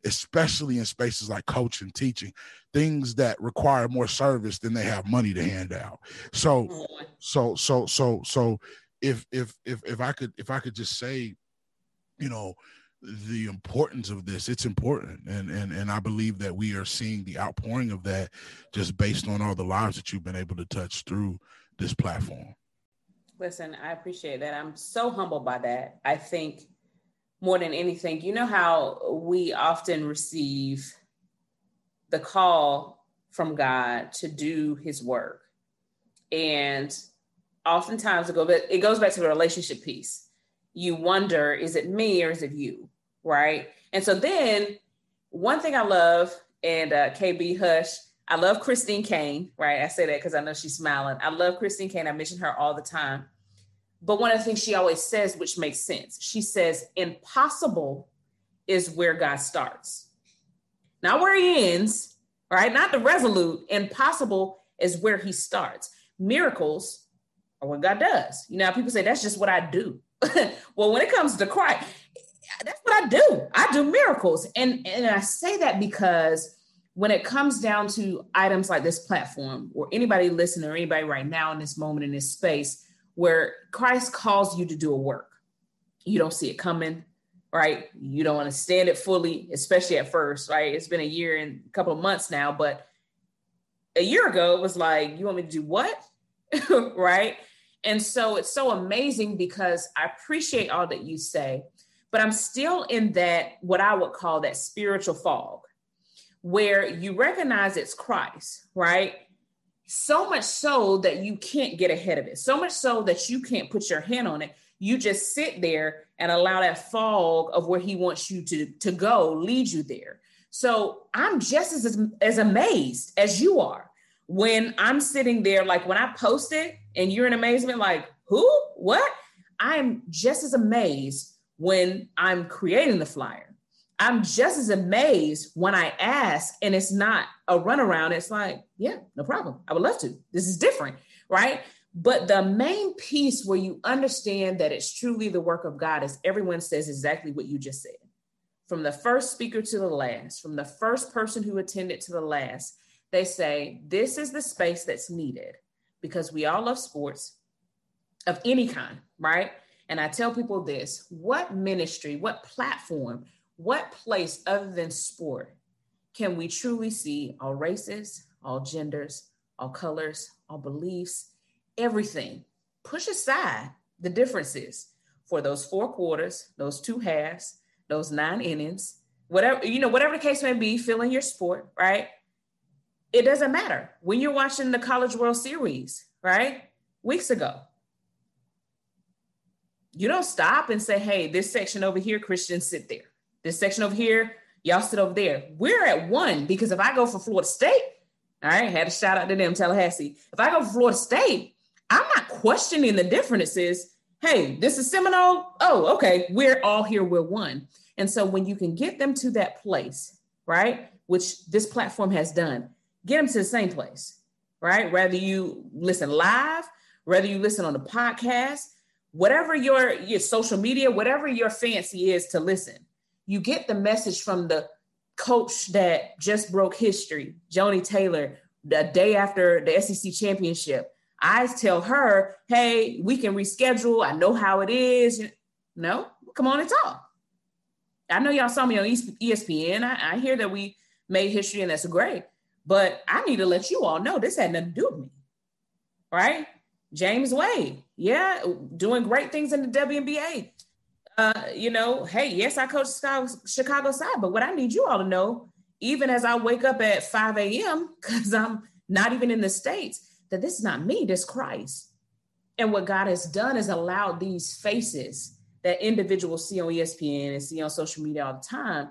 [SPEAKER 4] especially in spaces like coaching, teaching, things that require more service than they have money to hand out. So, so, so, so, so, if if if if I could if I could just say, you know, the importance of this. It's important and and and i believe that we are seeing the outpouring of that just based on all the lives that you've been able to touch through this platform.
[SPEAKER 3] Listen i appreciate that. I'm so humbled by that. I think more than anything you know how we often receive the call from god to do his work. And oftentimes it it goes back to the relationship piece. You wonder is it me or is it you right? And so then one thing I love, and uh, KB Hush, I love Christine Kane, right? I say that because I know she's smiling. I love Christine Kane. I mention her all the time. But one of the things she always says, which makes sense, she says, impossible is where God starts. Not where he ends, right? Not the resolute. Impossible is where he starts. Miracles are what God does. You know, people say that's just what I do. well, when it comes to Christ, that's what I do. I do miracles. And, and I say that because when it comes down to items like this platform, or anybody listening, or anybody right now in this moment in this space, where Christ calls you to do a work, you don't see it coming, right? You don't understand it fully, especially at first, right? It's been a year and a couple of months now, but a year ago it was like, you want me to do what? right? And so it's so amazing because I appreciate all that you say but I'm still in that, what I would call that spiritual fog, where you recognize it's Christ, right? So much so that you can't get ahead of it, so much so that you can't put your hand on it. You just sit there and allow that fog of where he wants you to, to go lead you there. So I'm just as, as amazed as you are when I'm sitting there, like when I post it and you're in amazement, like, who? What? I'm just as amazed when I'm creating the flyer. I'm just as amazed when I ask and it's not a runaround. It's like, yeah, no problem. I would love to. This is different, right? But the main piece where you understand that it's truly the work of God is everyone says exactly what you just said. From the first speaker to the last, from the first person who attended to the last, they say, this is the space that's needed because we all love sports of any kind, right? And I tell people this what ministry, what platform, what place other than sport can we truly see all races, all genders, all colors, all beliefs, everything? Push aside the differences for those four quarters, those two halves, those nine innings, whatever, you know, whatever the case may be, filling your sport, right? It doesn't matter. When you're watching the College World Series, right? Weeks ago, you don't stop and say, hey, this section over here, Christians sit there. This section over here, y'all sit over there. We're at one because if I go for Florida State, all right, had a shout out to them, Tallahassee. If I go for Florida State, I'm not questioning the differences. Hey, this is Seminole. Oh, okay. We're all here. We're one. And so when you can get them to that place, right, which this platform has done, get them to the same place, right? Whether you listen live, whether you listen on the podcast, whatever your, your social media, whatever your fancy is to listen, you get the message from the coach that just broke history, Joni Taylor, the day after the SEC championship. I tell her, hey, we can reschedule. I know how it is. No, come on and talk. I know y'all saw me on ESPN. I, I hear that we made history and that's great. But I need to let you all know this had nothing to do with me. Right? James Wade, yeah, doing great things in the WNBA. Uh, you know, hey, yes, I coach Chicago, Chicago side, but what I need you all to know, even as I wake up at 5 a.m., because I'm not even in the States, that this is not me, this Christ. And what God has done is allowed these faces that individuals see on ESPN and see on social media all the time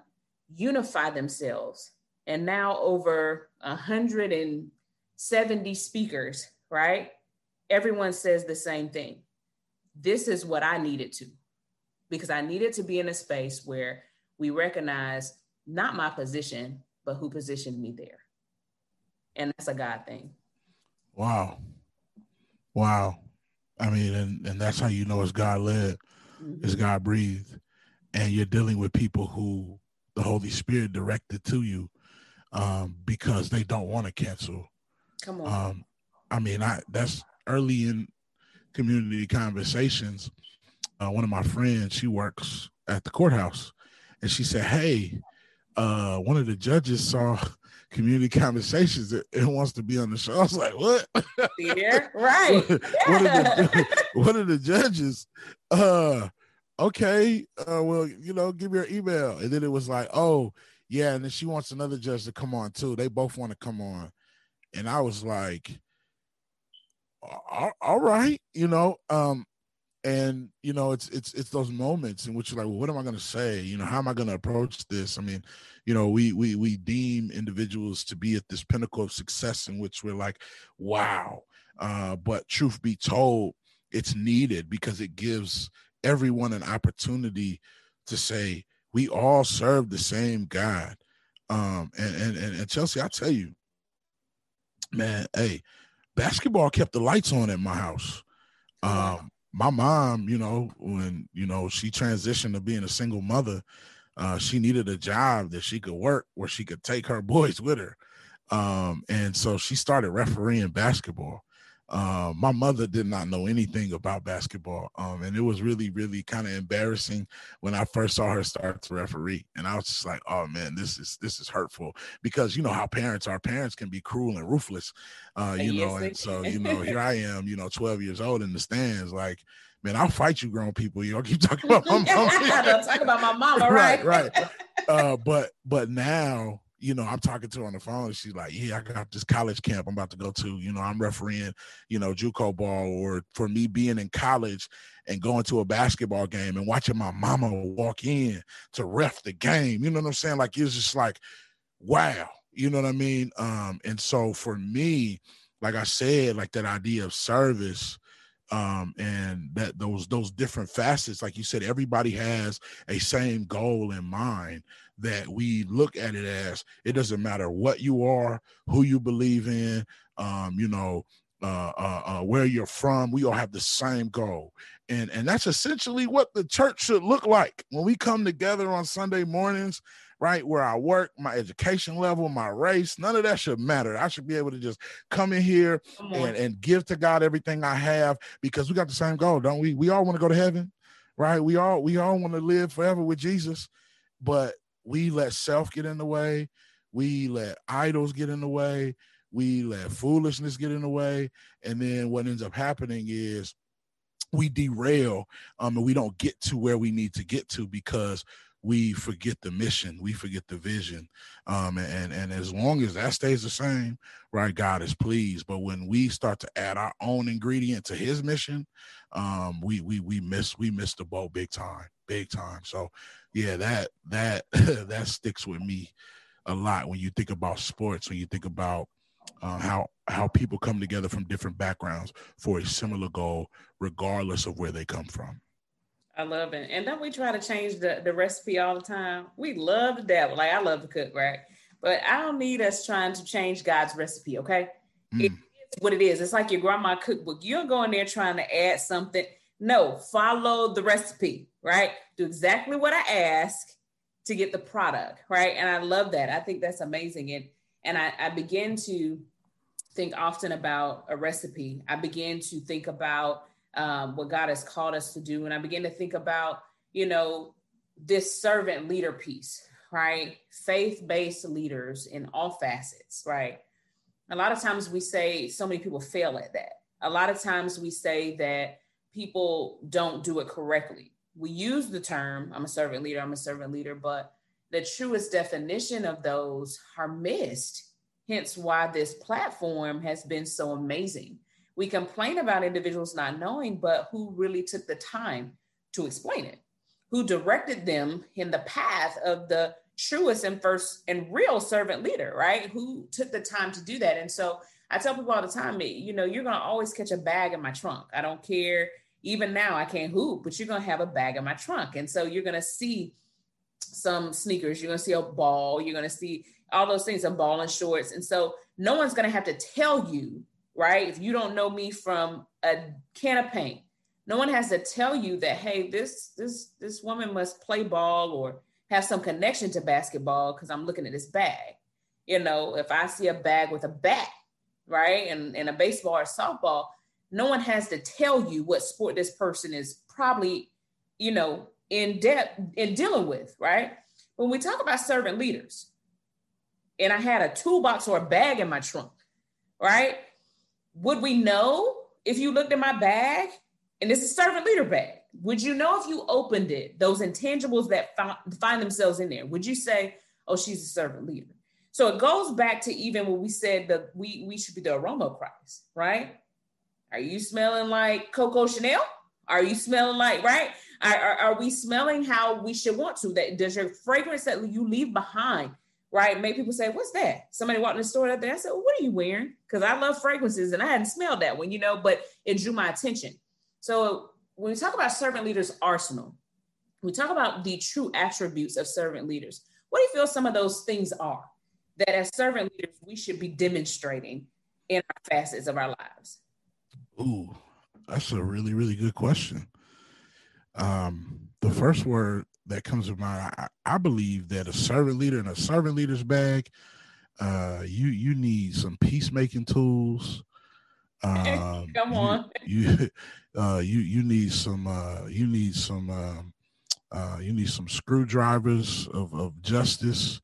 [SPEAKER 3] unify themselves. And now over 170 speakers, right? Everyone says the same thing. This is what I needed to, because I needed to be in a space where we recognize not my position, but who positioned me there. And that's a God thing.
[SPEAKER 4] Wow. Wow. I mean, and, and that's how you know it's God led, mm-hmm. it's God breathed. And you're dealing with people who the Holy Spirit directed to you um, because they don't want to cancel.
[SPEAKER 3] Come on.
[SPEAKER 4] Um, I mean, I that's early in community conversations. Uh, one of my friends, she works at the courthouse, and she said, "Hey, uh, one of the judges saw community conversations and wants to be on the show. I was like, what?
[SPEAKER 3] Yeah, right.
[SPEAKER 4] one, yeah. One, of the, one, of the, judges, uh, okay, uh, well, you know, give me your email. And then it was like, oh, yeah, and then she wants another judge to come on too. They both want to come on. And I was like, all, all right, you know, um, and you know it's it's it's those moments in which you're like well, what am i going to say? You know how am i going to approach this? I mean you know we we we deem individuals to be at this pinnacle of success in which we're like wow uh but truth be told it's needed because it gives everyone an opportunity to say we all serve the same god. Um and and and, and chelsea i tell you man hey basketball kept the lights on at my house. Um my mom, you know, when you know she transitioned to being a single mother, uh, she needed a job that she could work where she could take her boys with her, um, and so she started refereeing basketball. Uh, my mother did not know anything about basketball, um, and it was really, really kind of embarrassing when I first saw her start to referee. And I was just like, "Oh man, this is this is hurtful," because you know how parents are. Parents can be cruel and ruthless, uh, you yes, know. And so, you know, here I am, you know, 12 years old in the stands, like man, I'll fight you, grown people. You know, keep talking about my
[SPEAKER 3] mom. Don't talk about my mama, right?
[SPEAKER 4] right, right. Uh, but but now you know, I'm talking to her on the phone and she's like, Yeah, I got this college camp I'm about to go to. You know, I'm refereeing, you know, JUCO ball, or for me being in college and going to a basketball game and watching my mama walk in to ref the game. You know what I'm saying? Like it's just like, wow. You know what I mean? Um, and so for me, like I said, like that idea of service um, and that those those different facets like you said everybody has a same goal in mind that we look at it as. It doesn't matter what you are who you believe in um, you know uh, uh, uh, where you're from we all have the same goal. And and that's essentially what the church should look like. When we come together on sunday mornings right? Where I work, my education level, my race, none of that should matter. I should be able to just come in here and, and give to God everything I have because we got the same goal, don't we? We all want to go to heaven, right? We all we all want to live forever with Jesus, but we let self get in the way, we let idols get in the way, we let foolishness get in the way, and then what ends up happening is we derail um, and we don't get to where we need to get to because we forget the mission, we forget the vision. Um, and and as long as that stays the same, right, God is pleased. But when we start to add our own ingredient to his mission, um, we we we miss we miss the boat big time, big time. So yeah, that that that sticks with me a lot when you think about sports, when you think about uh, how how people come together from different backgrounds for a similar goal, regardless of where they come from.
[SPEAKER 3] I love it. And don't we try to change the, the recipe all the time? We love to dabble. Like I love to cook, right? But I don't need us trying to change God's recipe, okay? Mm. It is what it is. It's like your grandma cookbook. You're going there trying to add something. No, follow the recipe, right? Do exactly what I ask to get the product, right? And I love that. I think that's amazing. And and I, I begin to think often about a recipe. I begin to think about um, what God has called us to do. And I begin to think about, you know, this servant leader piece, right? Faith based leaders in all facets, right? A lot of times we say so many people fail at that. A lot of times we say that people don't do it correctly. We use the term, I'm a servant leader, I'm a servant leader, but the truest definition of those are missed. Hence why this platform has been so amazing we complain about individuals not knowing, but who really took the time to explain it, who directed them in the path of the truest and first and real servant leader, right? Who took the time to do that. And so I tell people all the time, you know, you're going to always catch a bag in my trunk. I don't care. Even now, I can't hoop, but you're going to have a bag in my trunk. And so you're going to see some sneakers, you're going to see a ball, you're going to see all those things, a ball and shorts. And so no one's going to have to tell you right? If you don't know me from a can of paint, no one has to tell you that, hey, this this this woman must play ball or have some connection to basketball because I'm looking at this bag. You know, if I see a bag with a bat, right, and, and a baseball or softball, no one has to tell you what sport this person is probably, you know, in depth in dealing with, right? When we talk about servant leaders, and I had a toolbox or a bag in my trunk, right? Would we know if you looked at my bag and it's a servant leader bag? Would you know if you opened it, those intangibles that find themselves in there? Would you say, oh, she's a servant leader? So it goes back to even when we said that we, we should be the aroma of Christ, right? Are you smelling like Coco Chanel? Are you smelling like, right? Are, are, are we smelling how we should want to? That does your fragrance that you leave behind right? Make people say, What's that? Somebody walked in the store that day. I said, well, What are you wearing? Because I love fragrances and I hadn't smelled that one, you know, but it drew my attention. So when we talk about servant leaders' arsenal, we talk about the true attributes of servant leaders. What do you feel some of those things are that as servant leaders we should be demonstrating in our facets of our lives?
[SPEAKER 4] Ooh, that's a really, really good question. Um, the first word that comes to mind. I, I believe that a servant leader in a servant leader's bag, uh, you you need some peacemaking tools.
[SPEAKER 3] Um, Come on.
[SPEAKER 4] You you, uh, you you need some uh, you need some um, uh, you need some screwdrivers of, of justice,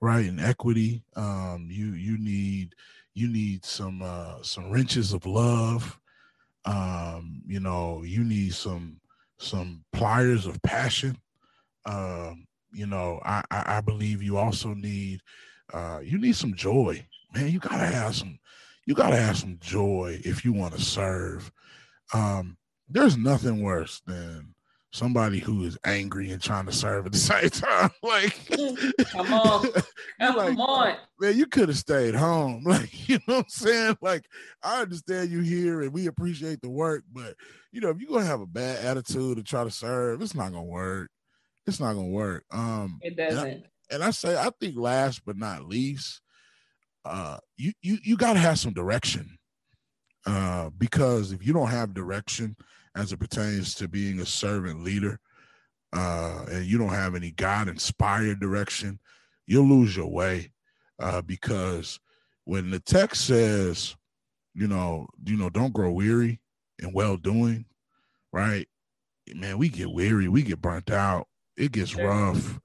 [SPEAKER 4] right, and equity. Um, you you need you need some uh, some wrenches of love. Um, you know, you need some some pliers of passion. Um, you know, I, I, I believe you also need uh, you need some joy, man. You gotta have some you gotta have some joy if you want to serve. Um, there's nothing worse than somebody who is angry and trying to serve at the same time. like,
[SPEAKER 3] come on, come like, on,
[SPEAKER 4] man, you could have stayed home. Like, you know what I'm saying? Like, I understand you here and we appreciate the work, but you know, if you're gonna have a bad attitude and try to serve, it's not gonna work it's not gonna work. Um,
[SPEAKER 3] it doesn't.
[SPEAKER 4] And I, and I say, I think last but not least, uh, you you you got to have some direction, uh, because if you don't have direction as it pertains to being a servant leader, uh, and you don't have any God inspired direction, you'll lose your way, uh, because when the text says, you know, you know, don't grow weary in well doing, right? Man, we get weary, we get burnt out it gets rough.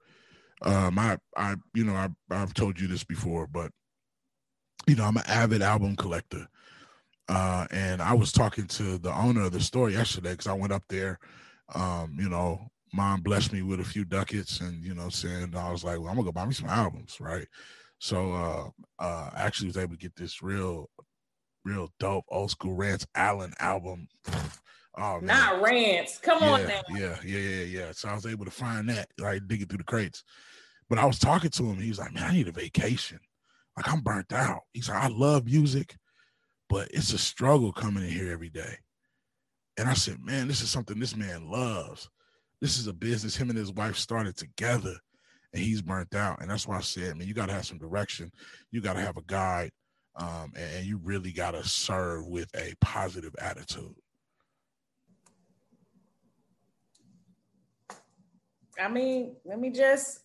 [SPEAKER 4] Um, I, I, you know, I, I've told you this before, but you know, I'm an avid album collector. Uh, and I was talking to the owner of the store yesterday because I went up there. Um, you know, mom blessed me with a few ducats, and you know, saying I was like, well, I'm gonna go buy me some albums, right? So, uh, uh, I actually was able to get this real, real dope old school Rance Allen album.
[SPEAKER 3] Oh, Not rants. Come
[SPEAKER 4] yeah,
[SPEAKER 3] on now.
[SPEAKER 4] Yeah, yeah, yeah, yeah. So I was able to find that, like digging through the crates. But I was talking to him. He was like, "Man, I need a vacation. Like I'm burnt out. He's like, I love music, but it's a struggle coming in here every day. And I said, man, this is something this man loves. This is a business him and his wife started together, and he's burnt out. And that's why I said, man, you got to have some direction. You got to have a guide, um, and, and you really got to serve with a positive attitude.
[SPEAKER 3] I mean, let me just,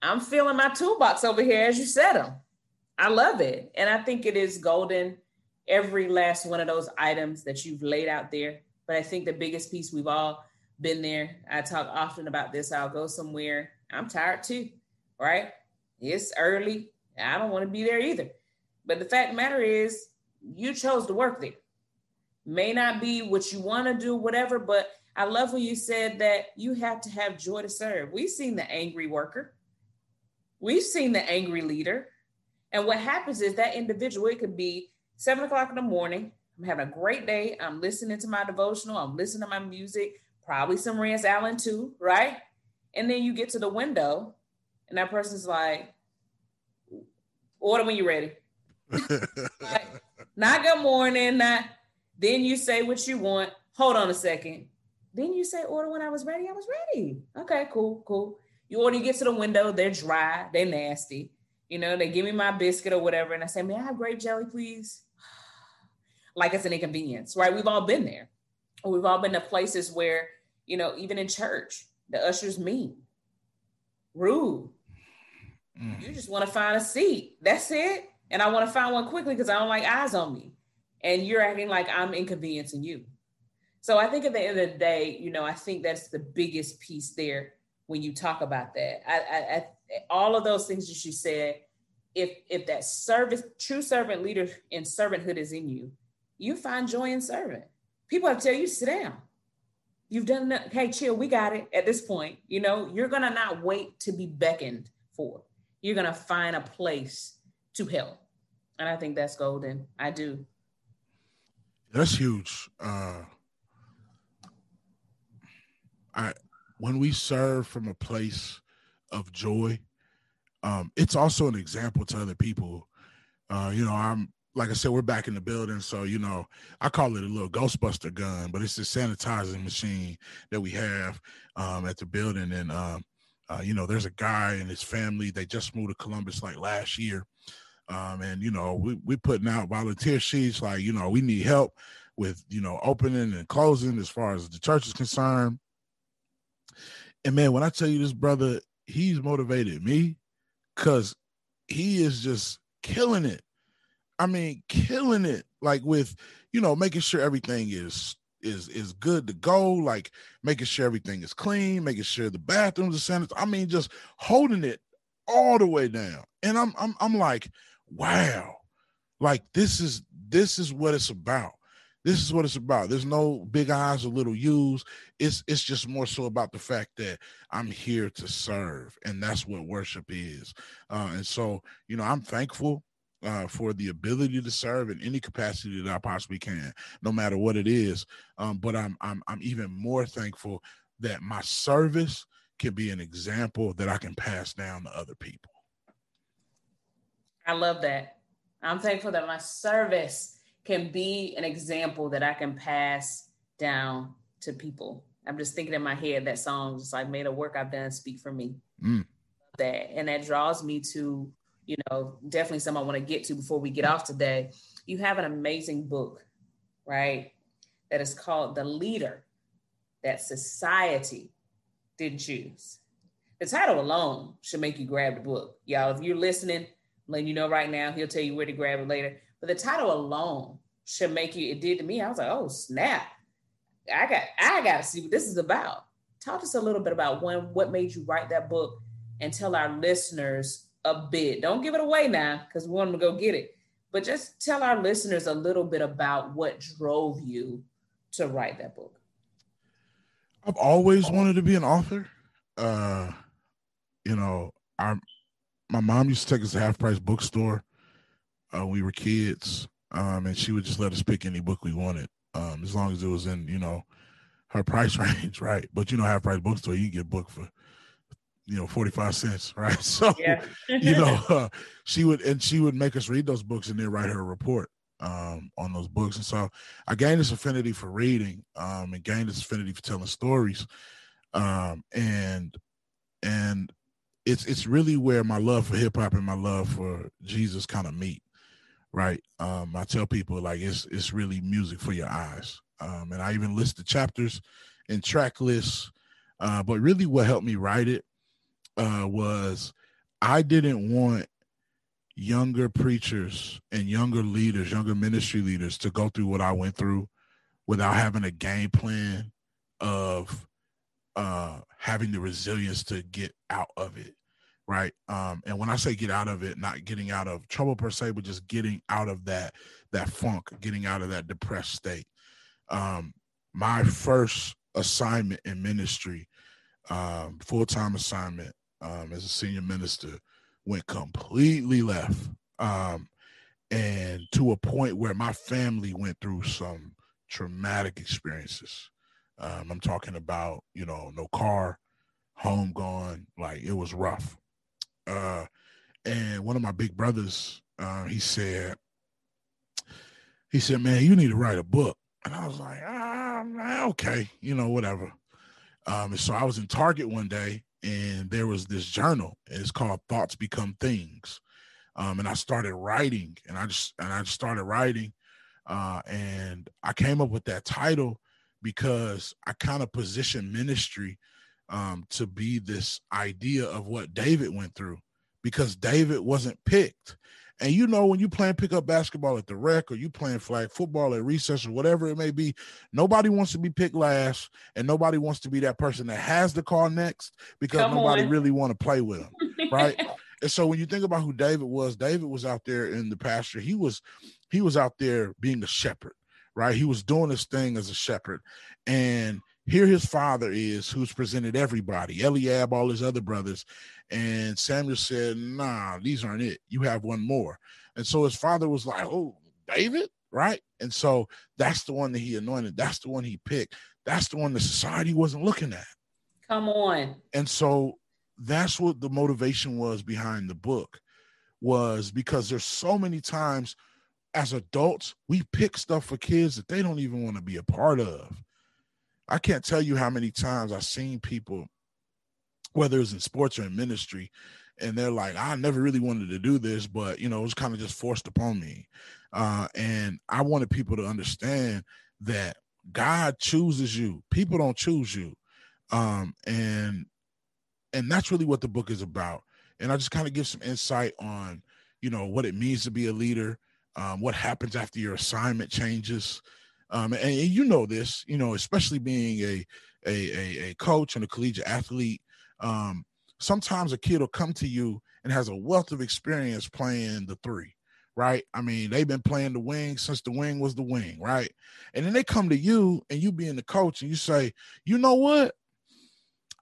[SPEAKER 3] I'm feeling my toolbox over here as you said them. I love it. And I think it is golden, every last one of those items that you've laid out there. But I think the biggest piece we've all been there. I talk often about this. I'll go somewhere. I'm tired too, right? It's early. I don't want to be there either. But the fact the matter is, you chose to work there. May not be what you want to do, whatever, but I love when you said that you have to have joy to serve. We've seen the angry worker, we've seen the angry leader. And what happens is that individual, it could be seven o'clock in the morning. I'm having a great day. I'm listening to my devotional. I'm listening to my music, probably some Rance Allen too, right? And then you get to the window and that person's like, order when you're ready. like, not good morning, not then you say what you want. Hold on a second. Then you say order when I was ready. I was ready. Okay, cool, cool. You order, you get to the window, they're dry, they're nasty. You know, they give me my biscuit or whatever, and I say, May I have grape jelly, please? like it's an inconvenience, right? We've all been there. We've all been to places where, you know, even in church, the ushers mean, rude. Mm. You just want to find a seat. That's it. And I want to find one quickly because I don't like eyes on me. And you're acting like I'm inconveniencing you. So I think at the end of the day, you know, I think that's the biggest piece there when you talk about that. I, I, I all of those things that you said, if if that service, true servant leader and servanthood is in you, you find joy in serving. People have to tell you, sit down. You've done that. Hey, chill, we got it at this point. You know, you're gonna not wait to be beckoned for. You're gonna find a place to help. And I think that's golden. I do.
[SPEAKER 4] That's huge. Uh I when we serve from a place of joy, um, it's also an example to other people. Uh, you know, I'm like I said, we're back in the building. So, you know, I call it a little Ghostbuster gun, but it's a sanitizing machine that we have um, at the building. And, um, uh, you know, there's a guy and his family, they just moved to Columbus like last year. Um, and, you know, we, we putting out volunteer sheets like, you know, we need help with, you know, opening and closing as far as the church is concerned. And man, when I tell you this brother, he's motivated me because he is just killing it I mean, killing it like with, you know, making sure everything is is is good to go, like making sure everything is clean, making sure the bathrooms are sanitized. I mean, just holding it all the way down. And I'm I'm I'm like, wow, like this is this is what it's about. This is what it's about. There's no big eyes or little U's. It's it's just more so about the fact that I'm here to serve, and that's what worship is. Uh, and so, you know, I'm thankful uh, for the ability to serve in any capacity that I possibly can, no matter what it is. Um, but I'm I'm I'm even more thankful that my service can be an example that I can pass down to other people.
[SPEAKER 3] I love that. I'm thankful that my service can be an example that I can pass down to people. I'm just thinking in my head that song, just like made a work I've done speak for me." Mm. That and that draws me to you know, definitely some I want to get to before we get off today. You have an amazing book, right? That is called The Leader That Society Didn't Choose. The title alone should make you grab the book. Y'all, if you're listening, letting you know right now, he'll tell you where to grab it later. But the title alone should make you, it did to me. I was like, oh snap. I got I gotta see what this is about. Talk to us a little bit about when what made you write that book and tell our listeners a bit. Don't give it away now because we want them to go get it. But just tell our listeners a little bit about what drove you to write that book.
[SPEAKER 4] I've always wanted to be an author. Uh, you know, our my mom used to take us to half price bookstore. Uh, we were kids, um, and she would just let us pick any book we wanted, um, as long as it was in you know her price range, right? But you know, half price bookstore, you get a book for you know 45 cents right so yeah. you know uh, she would and she would make us read those books and then write her a report um, on those books and so i gained this affinity for reading um, and gained this affinity for telling stories um, and and it's it's really where my love for hip-hop and my love for jesus kind of meet right? Um, i tell people like it's it's really music for your eyes. Um, and i even list the chapters and track lists. Uh, but really what helped me write it uh, was I didn't want younger preachers and younger leaders, younger ministry leaders to go through what I went through without having a game plan of uh, having the resilience to get out of it. Right. Um, and when I say get out of it, not getting out of trouble per se, but just getting out of that that funk, getting out of that depressed state. Um, my first assignment in ministry, um, full time assignment, um, as a senior minister went completely left. Um, and to a point where my family went through some traumatic experiences. Um, I'm talking about, you know, no car, home gone, like it was rough. Uh, and one of my big brothers, uh, he said, he said, man, you need to write a book. And I was like, ah, okay, you know, whatever. Um, and so I was in Target one day and there was this journal. It's called Thoughts Become Things. Um, and I started writing, and I just and I just started writing, uh, and I came up with that title because I kind of position ministry um, to be this idea of what David went through, because David wasn't picked. And you know, when you playing pickup basketball at the rec or you playing flag football at recess or whatever it may be, nobody wants to be picked last, and nobody wants to be that person that has the call next because Come nobody on. really want to play with them, right? and so when you think about who David was, David was out there in the pasture. He was he was out there being a shepherd, right? He was doing his thing as a shepherd, and here his father is who's presented everybody eliab all his other brothers. And samuel said nah these aren't it. You have one more. And so his father was like oh david? Right? And so that's the one that he anointed. That's the one he picked. That's the one the society wasn't looking at.
[SPEAKER 3] Come on.
[SPEAKER 4] And so that's what the motivation was behind the book was because there's so many times as adults we pick stuff for kids that they don't even want to be a part of I can't tell you how many times I've seen people, whether it's in sports or in ministry, and they're like, I never really wanted to do this, but you know, it was kind of just forced upon me. Uh, and I wanted people to understand that God chooses you. People don't choose you. Um, and and that's really what the book is about. And I just kind of give some insight on, you know, what it means to be a leader, um, what happens after your assignment changes, um, and, and, you know this, you know, especially being a a a, a coach and a collegiate athlete. Um, sometimes a kid will come to you and has a wealth of experience playing the three, right? I mean, they've been playing the wing since the wing was the wing, right? And then they come to you and you being the coach and you say, you know what?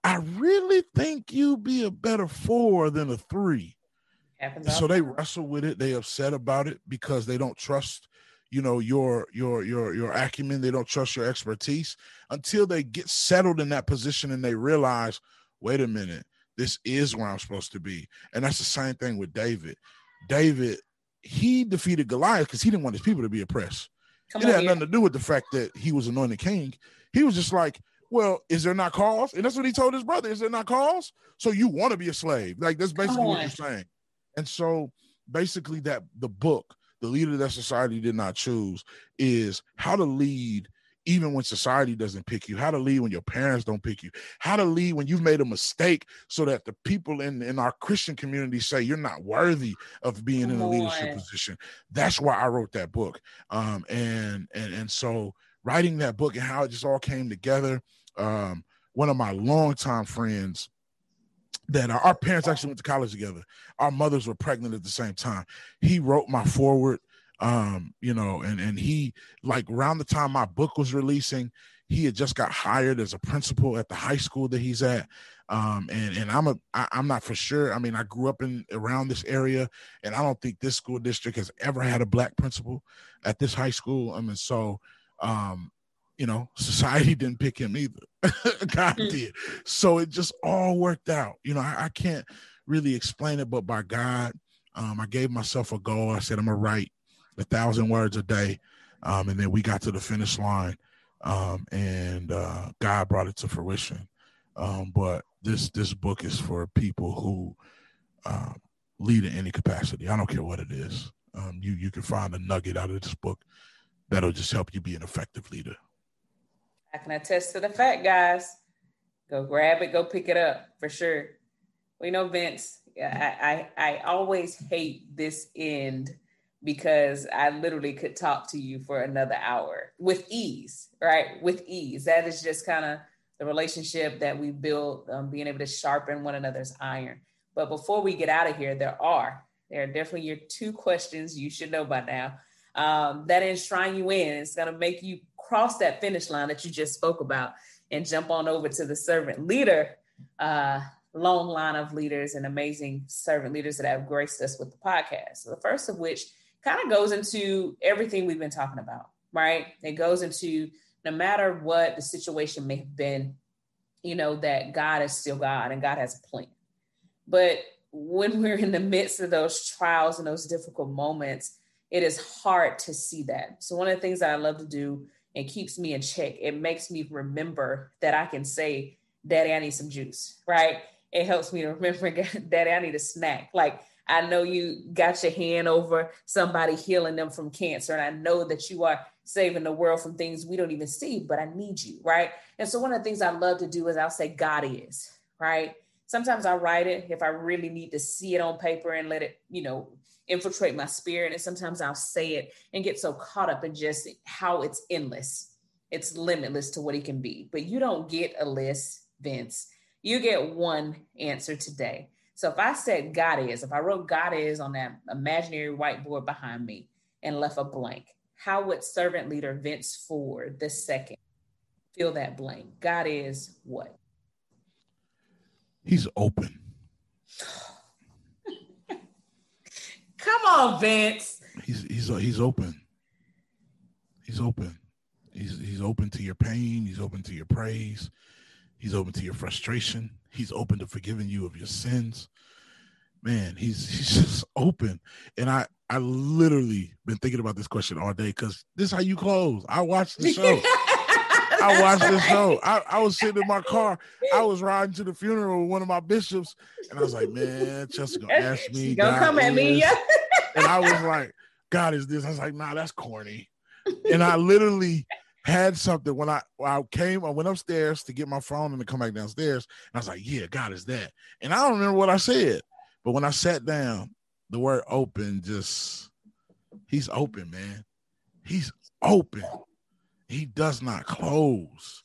[SPEAKER 4] I really think you be a better four than a three. So they wrestle with it. They upset about it because they don't trust you know your your your your acumen they don't trust your expertise until they get settled in that position and they realize wait a minute this is where i'm supposed to be. And that's the same thing with david. David he defeated goliath because he didn't want his people to be oppressed. Come it had here. nothing to do with the fact that he was anointed king. He was just like well is there not cause? And that's what he told his brother is there not cause? So you want to be a slave. Like that's basically what you're saying and so basically that the book the leader that society did not choose is how to lead even when society doesn't pick you, how to lead when your parents don't pick you, how to lead when you've made a mistake so that the people in, in our Christian community say you're not worthy of being Come in a leadership on. position. That's why I wrote that book. Um, and and and so writing that book and how it just all came together. Um, one of my longtime friends that our parents actually went to college together. Our mothers were pregnant at the same time. He wrote my foreword, um, you know, and and he like around the time my book was releasing, he had just got hired as a principal at the high school that he's at. Um, and and I'm a I, I'm not for sure. I mean, I grew up in around this area, and I don't think this school district has ever had a black principal at this high school. I mean, so um, you know, society didn't pick him either. God mm. did. So it just all worked out. You know, I, I can't really explain it, but by God, um, I gave myself a goal. I said I'm gonna write a thousand words a day, um, and then we got to the finish line, um, and uh, God brought it to fruition. Um, but this this book is for people who uh, lead in any capacity. I don't care what it is. Um, you you can find a nugget out of this book that'll just help you be an effective leader.
[SPEAKER 3] I can attest to the fact, guys. Go grab it, go pick it up for sure. We know Vince. I, I I always hate this end because I literally could talk to you for another hour with ease, right? With ease. That is just kind of the relationship that we build, um, being able to sharpen one another's iron. But before we get out of here, there are there are definitely your two questions you should know by now um, that enshrine you in. It's going to make you cross that finish line that you just spoke about and jump on over to the servant leader uh, long line of leaders and amazing servant leaders that have graced us with the podcast. So the first of which kind of goes into everything we've been talking about, right? It goes into no matter what the situation may have been, you know, that God is still God and God has a plan. But when we're in the midst of those trials and those difficult moments, it is hard to see that. So one of the things that I love to do and keeps me in check. It makes me remember that I can say, Daddy, I need some juice, right? It helps me to remember, Daddy, I need a snack. Like, I know you got your hand over somebody healing them from cancer, and I know that you are saving the world from things we don't even see, but I need you, right? And so, one of the things I love to do is I'll say, God is, right? Sometimes I write it if I really need to see it on paper and let it, you know, infiltrate my spirit. And sometimes I'll say it and get so caught up in just how it's endless. It's limitless to what it can be. But you don't get a list, Vince. You get one answer today. So if I said God is, if I wrote God is on that imaginary whiteboard behind me and left a blank, how would servant leader Vince Ford the second fill that blank? God is what?
[SPEAKER 4] He's open.
[SPEAKER 3] Come on, Vince.
[SPEAKER 4] He's he's he's open. He's open. He's he's open to your pain. He's open to your praise. He's open to your frustration. He's open to forgiving you of your sins. Man, he's he's just open. And I I literally been thinking about this question all day because this is how you close. I watched the show. I watched the show. I, I was sitting in my car. I was riding to the funeral with one of my bishops, and I was like, "Man, Chelsea gonna ask me,
[SPEAKER 3] gonna come at me, yeah."
[SPEAKER 4] and I was like, God is this. I was like, nah, that's corny. And I literally had something when I when I came, I went upstairs to get my phone and to come back downstairs. And I was like, yeah, God is that. And I don't remember what I said. But when I sat down, the word open just he's open, man. He's open. He does not close.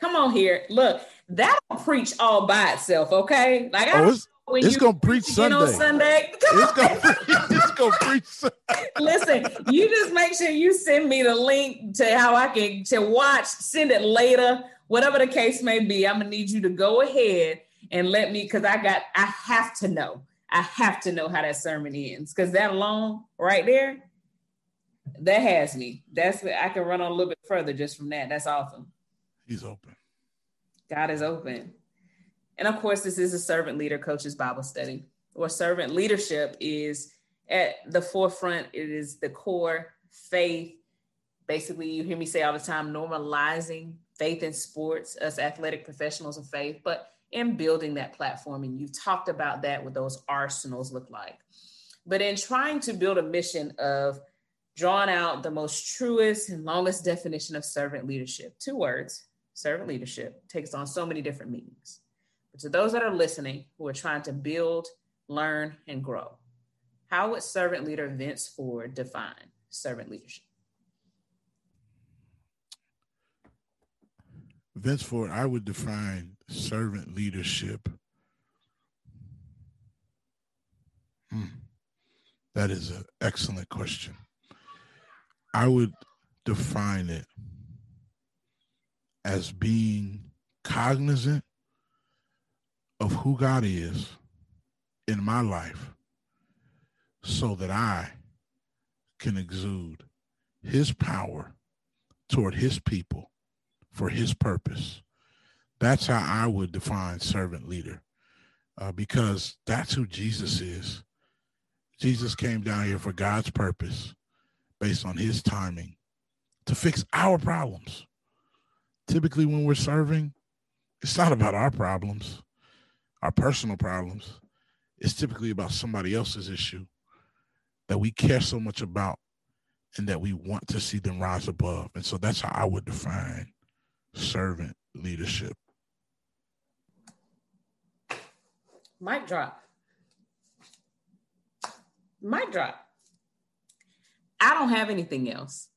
[SPEAKER 3] Come on here. Look, that'll preach all by itself, okay? Like I oh,
[SPEAKER 4] when it's gonna preach Sunday. On
[SPEAKER 3] Sunday.
[SPEAKER 4] It's gonna, it's gonna preach. Sunday.
[SPEAKER 3] Listen, you just make sure you send me the link to how I can to watch. Send it later, whatever the case may be. I'm gonna need you to go ahead and let me, because I got, I have to know. I have to know how that sermon ends, because that alone right there, that has me. That's I can run on a little bit further just from that. That's awesome.
[SPEAKER 4] He's open.
[SPEAKER 3] God is open. And of course, this is a servant leader coaches Bible study, or servant leadership is at the forefront. It is the core faith. Basically, you hear me say all the time normalizing faith in sports, us athletic professionals of faith, but in building that platform. And you've talked about that, what those arsenals look like. But in trying to build a mission of drawing out the most truest and longest definition of servant leadership, two words, servant leadership takes on so many different meanings. But to those that are listening who are trying to build, learn, and grow, how would servant leader Vince Ford define servant leadership?
[SPEAKER 4] Vince Ford, I would define servant leadership. Hmm. That is an excellent question. I would define it as being cognizant of who God is in my life so that I can exude his power toward his people for his purpose. That's how I would define servant leader, uh, because that's who Jesus is. Jesus came down here for God's purpose based on his timing to fix our problems. Typically, when we're serving, it's not about our problems, our personal problems. It's typically about somebody else's issue that we care so much about and that we want to see them rise above. And so that's how I would define servant leadership.
[SPEAKER 3] Mic drop. Mic drop. I don't have anything else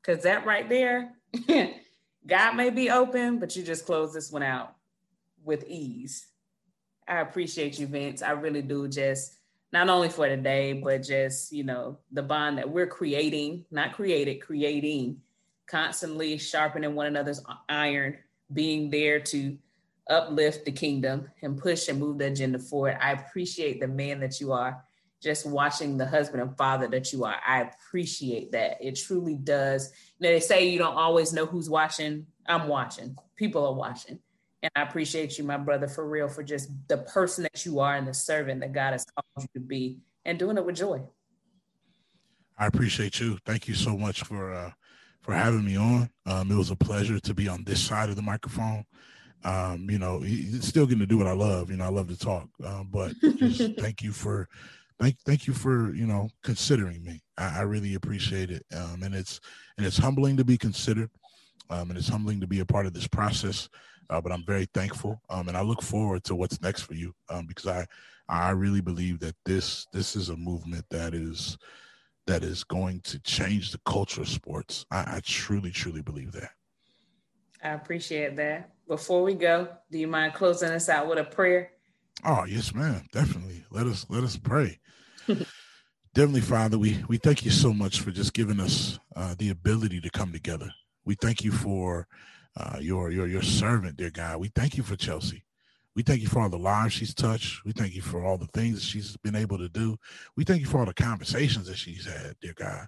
[SPEAKER 3] because that right there, God may be open, but you just close this one out with ease. I appreciate you, Vince. I really do. Just not only for today, but just, you know, the bond that we're creating, not created, creating, constantly sharpening one another's iron, being there to uplift the kingdom and push and move the agenda forward. I appreciate the man that you are, just watching the husband and father that you are. I appreciate that. It truly does. You know, they say you don't always know who's watching. I'm watching. People are watching. And I appreciate you, my brother, for real, for just the person that you are and the servant that God has called you to be and doing it with joy.
[SPEAKER 4] I appreciate you. Thank you so much for uh, for having me on. Um, it was a pleasure to be on this side of the microphone. Um, you know, still getting to do what I love. You know, I love to talk, um, but just thank you for thank thank you for you know considering me. I, I really appreciate it, um, and it's and it's humbling to be considered, um, and it's humbling to be a part of this process. Uh, but I'm very thankful, um, and I look forward to what's next for you um, because I I really believe that this this is a movement that is that is going to change the culture of sports. I, I truly truly believe that.
[SPEAKER 3] I appreciate that. Before we go, do you mind closing us out with a prayer?
[SPEAKER 4] Oh yes, ma'am. Definitely. Let us let us pray. Definitely, Father, we we thank you so much for just giving us uh, the ability to come together. We thank you for uh, your your your servant, dear God. We thank you for Chelsea. We thank you for all the lives she's touched. We thank you for all the things that she's been able to do. We thank you for all the conversations that she's had, dear God.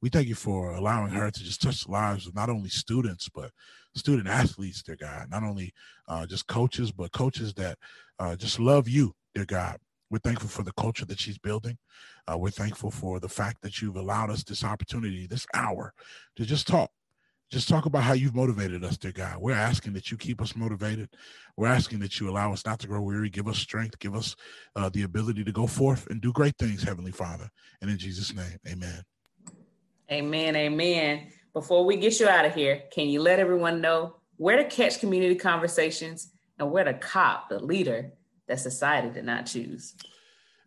[SPEAKER 4] We thank you for allowing her to just touch the lives of not only students, but student athletes, dear God. Not only uh, just coaches, but coaches that uh, just love you, dear God. We're thankful for the culture that she's building. Uh, we're thankful for the fact that you've allowed us this opportunity, this hour, to just talk just talk about how you've motivated us, dear God. We're asking that you keep us motivated. We're asking that you allow us not to grow weary, give us strength, give us uh, the ability to go forth and do great things, Heavenly Father. And in Jesus' name, amen.
[SPEAKER 3] Amen. Amen. Before we get you out of here, can you let everyone know where to catch community conversations and where to cop the leader that society did not choose?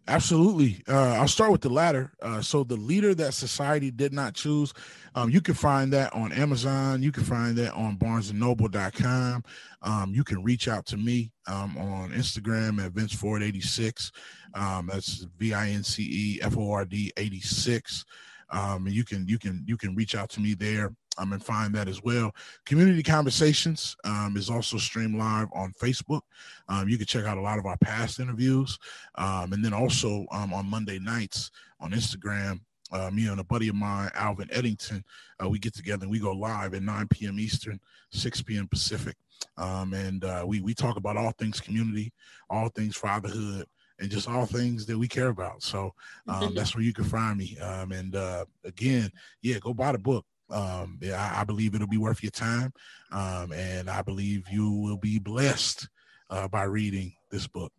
[SPEAKER 4] Absolutely. Uh, I'll start with the latter. Uh, so, the leader that society did not choose, um, you can find that on Amazon. You can find that on barnesandnoble.com. Um, you can reach out to me um, on Instagram at Vince Ford 86. Um, that's V I N C E F O R D 86. Um, you can you can you can reach out to me there um, and find that as well. Community Conversations um, is also streamed live on Facebook. Um, you can check out a lot of our past interviews. Um, and then also um, on Monday nights on Instagram, uh, me and a buddy of mine, Alvin Eddington, uh, we get together and we go live at 9 p.m. Eastern, 6 p.m. Pacific. Um, and uh, we, we talk about all things community, all things fatherhood, and just all things that we care about. So um, that's where you can find me. Um, and uh, again, yeah, go buy the book. Um, I, I, believe it'll be worth your time, um, and I believe you will be blessed uh, by reading this book.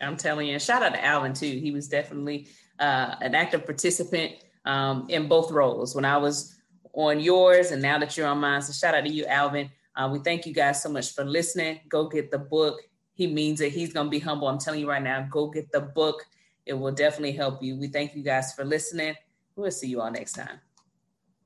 [SPEAKER 3] I'm telling you, and shout out to Alvin too. He was definitely uh, an active participant um, in both roles when I was on yours, and now that you're on mine. So shout out to you, Alvin. Uh, we thank you guys so much for listening. Go get the book. He means it. He's to be humble. I'm telling you right now. Go get the book. It will definitely help you. We thank you guys for listening. We'll see you all next time.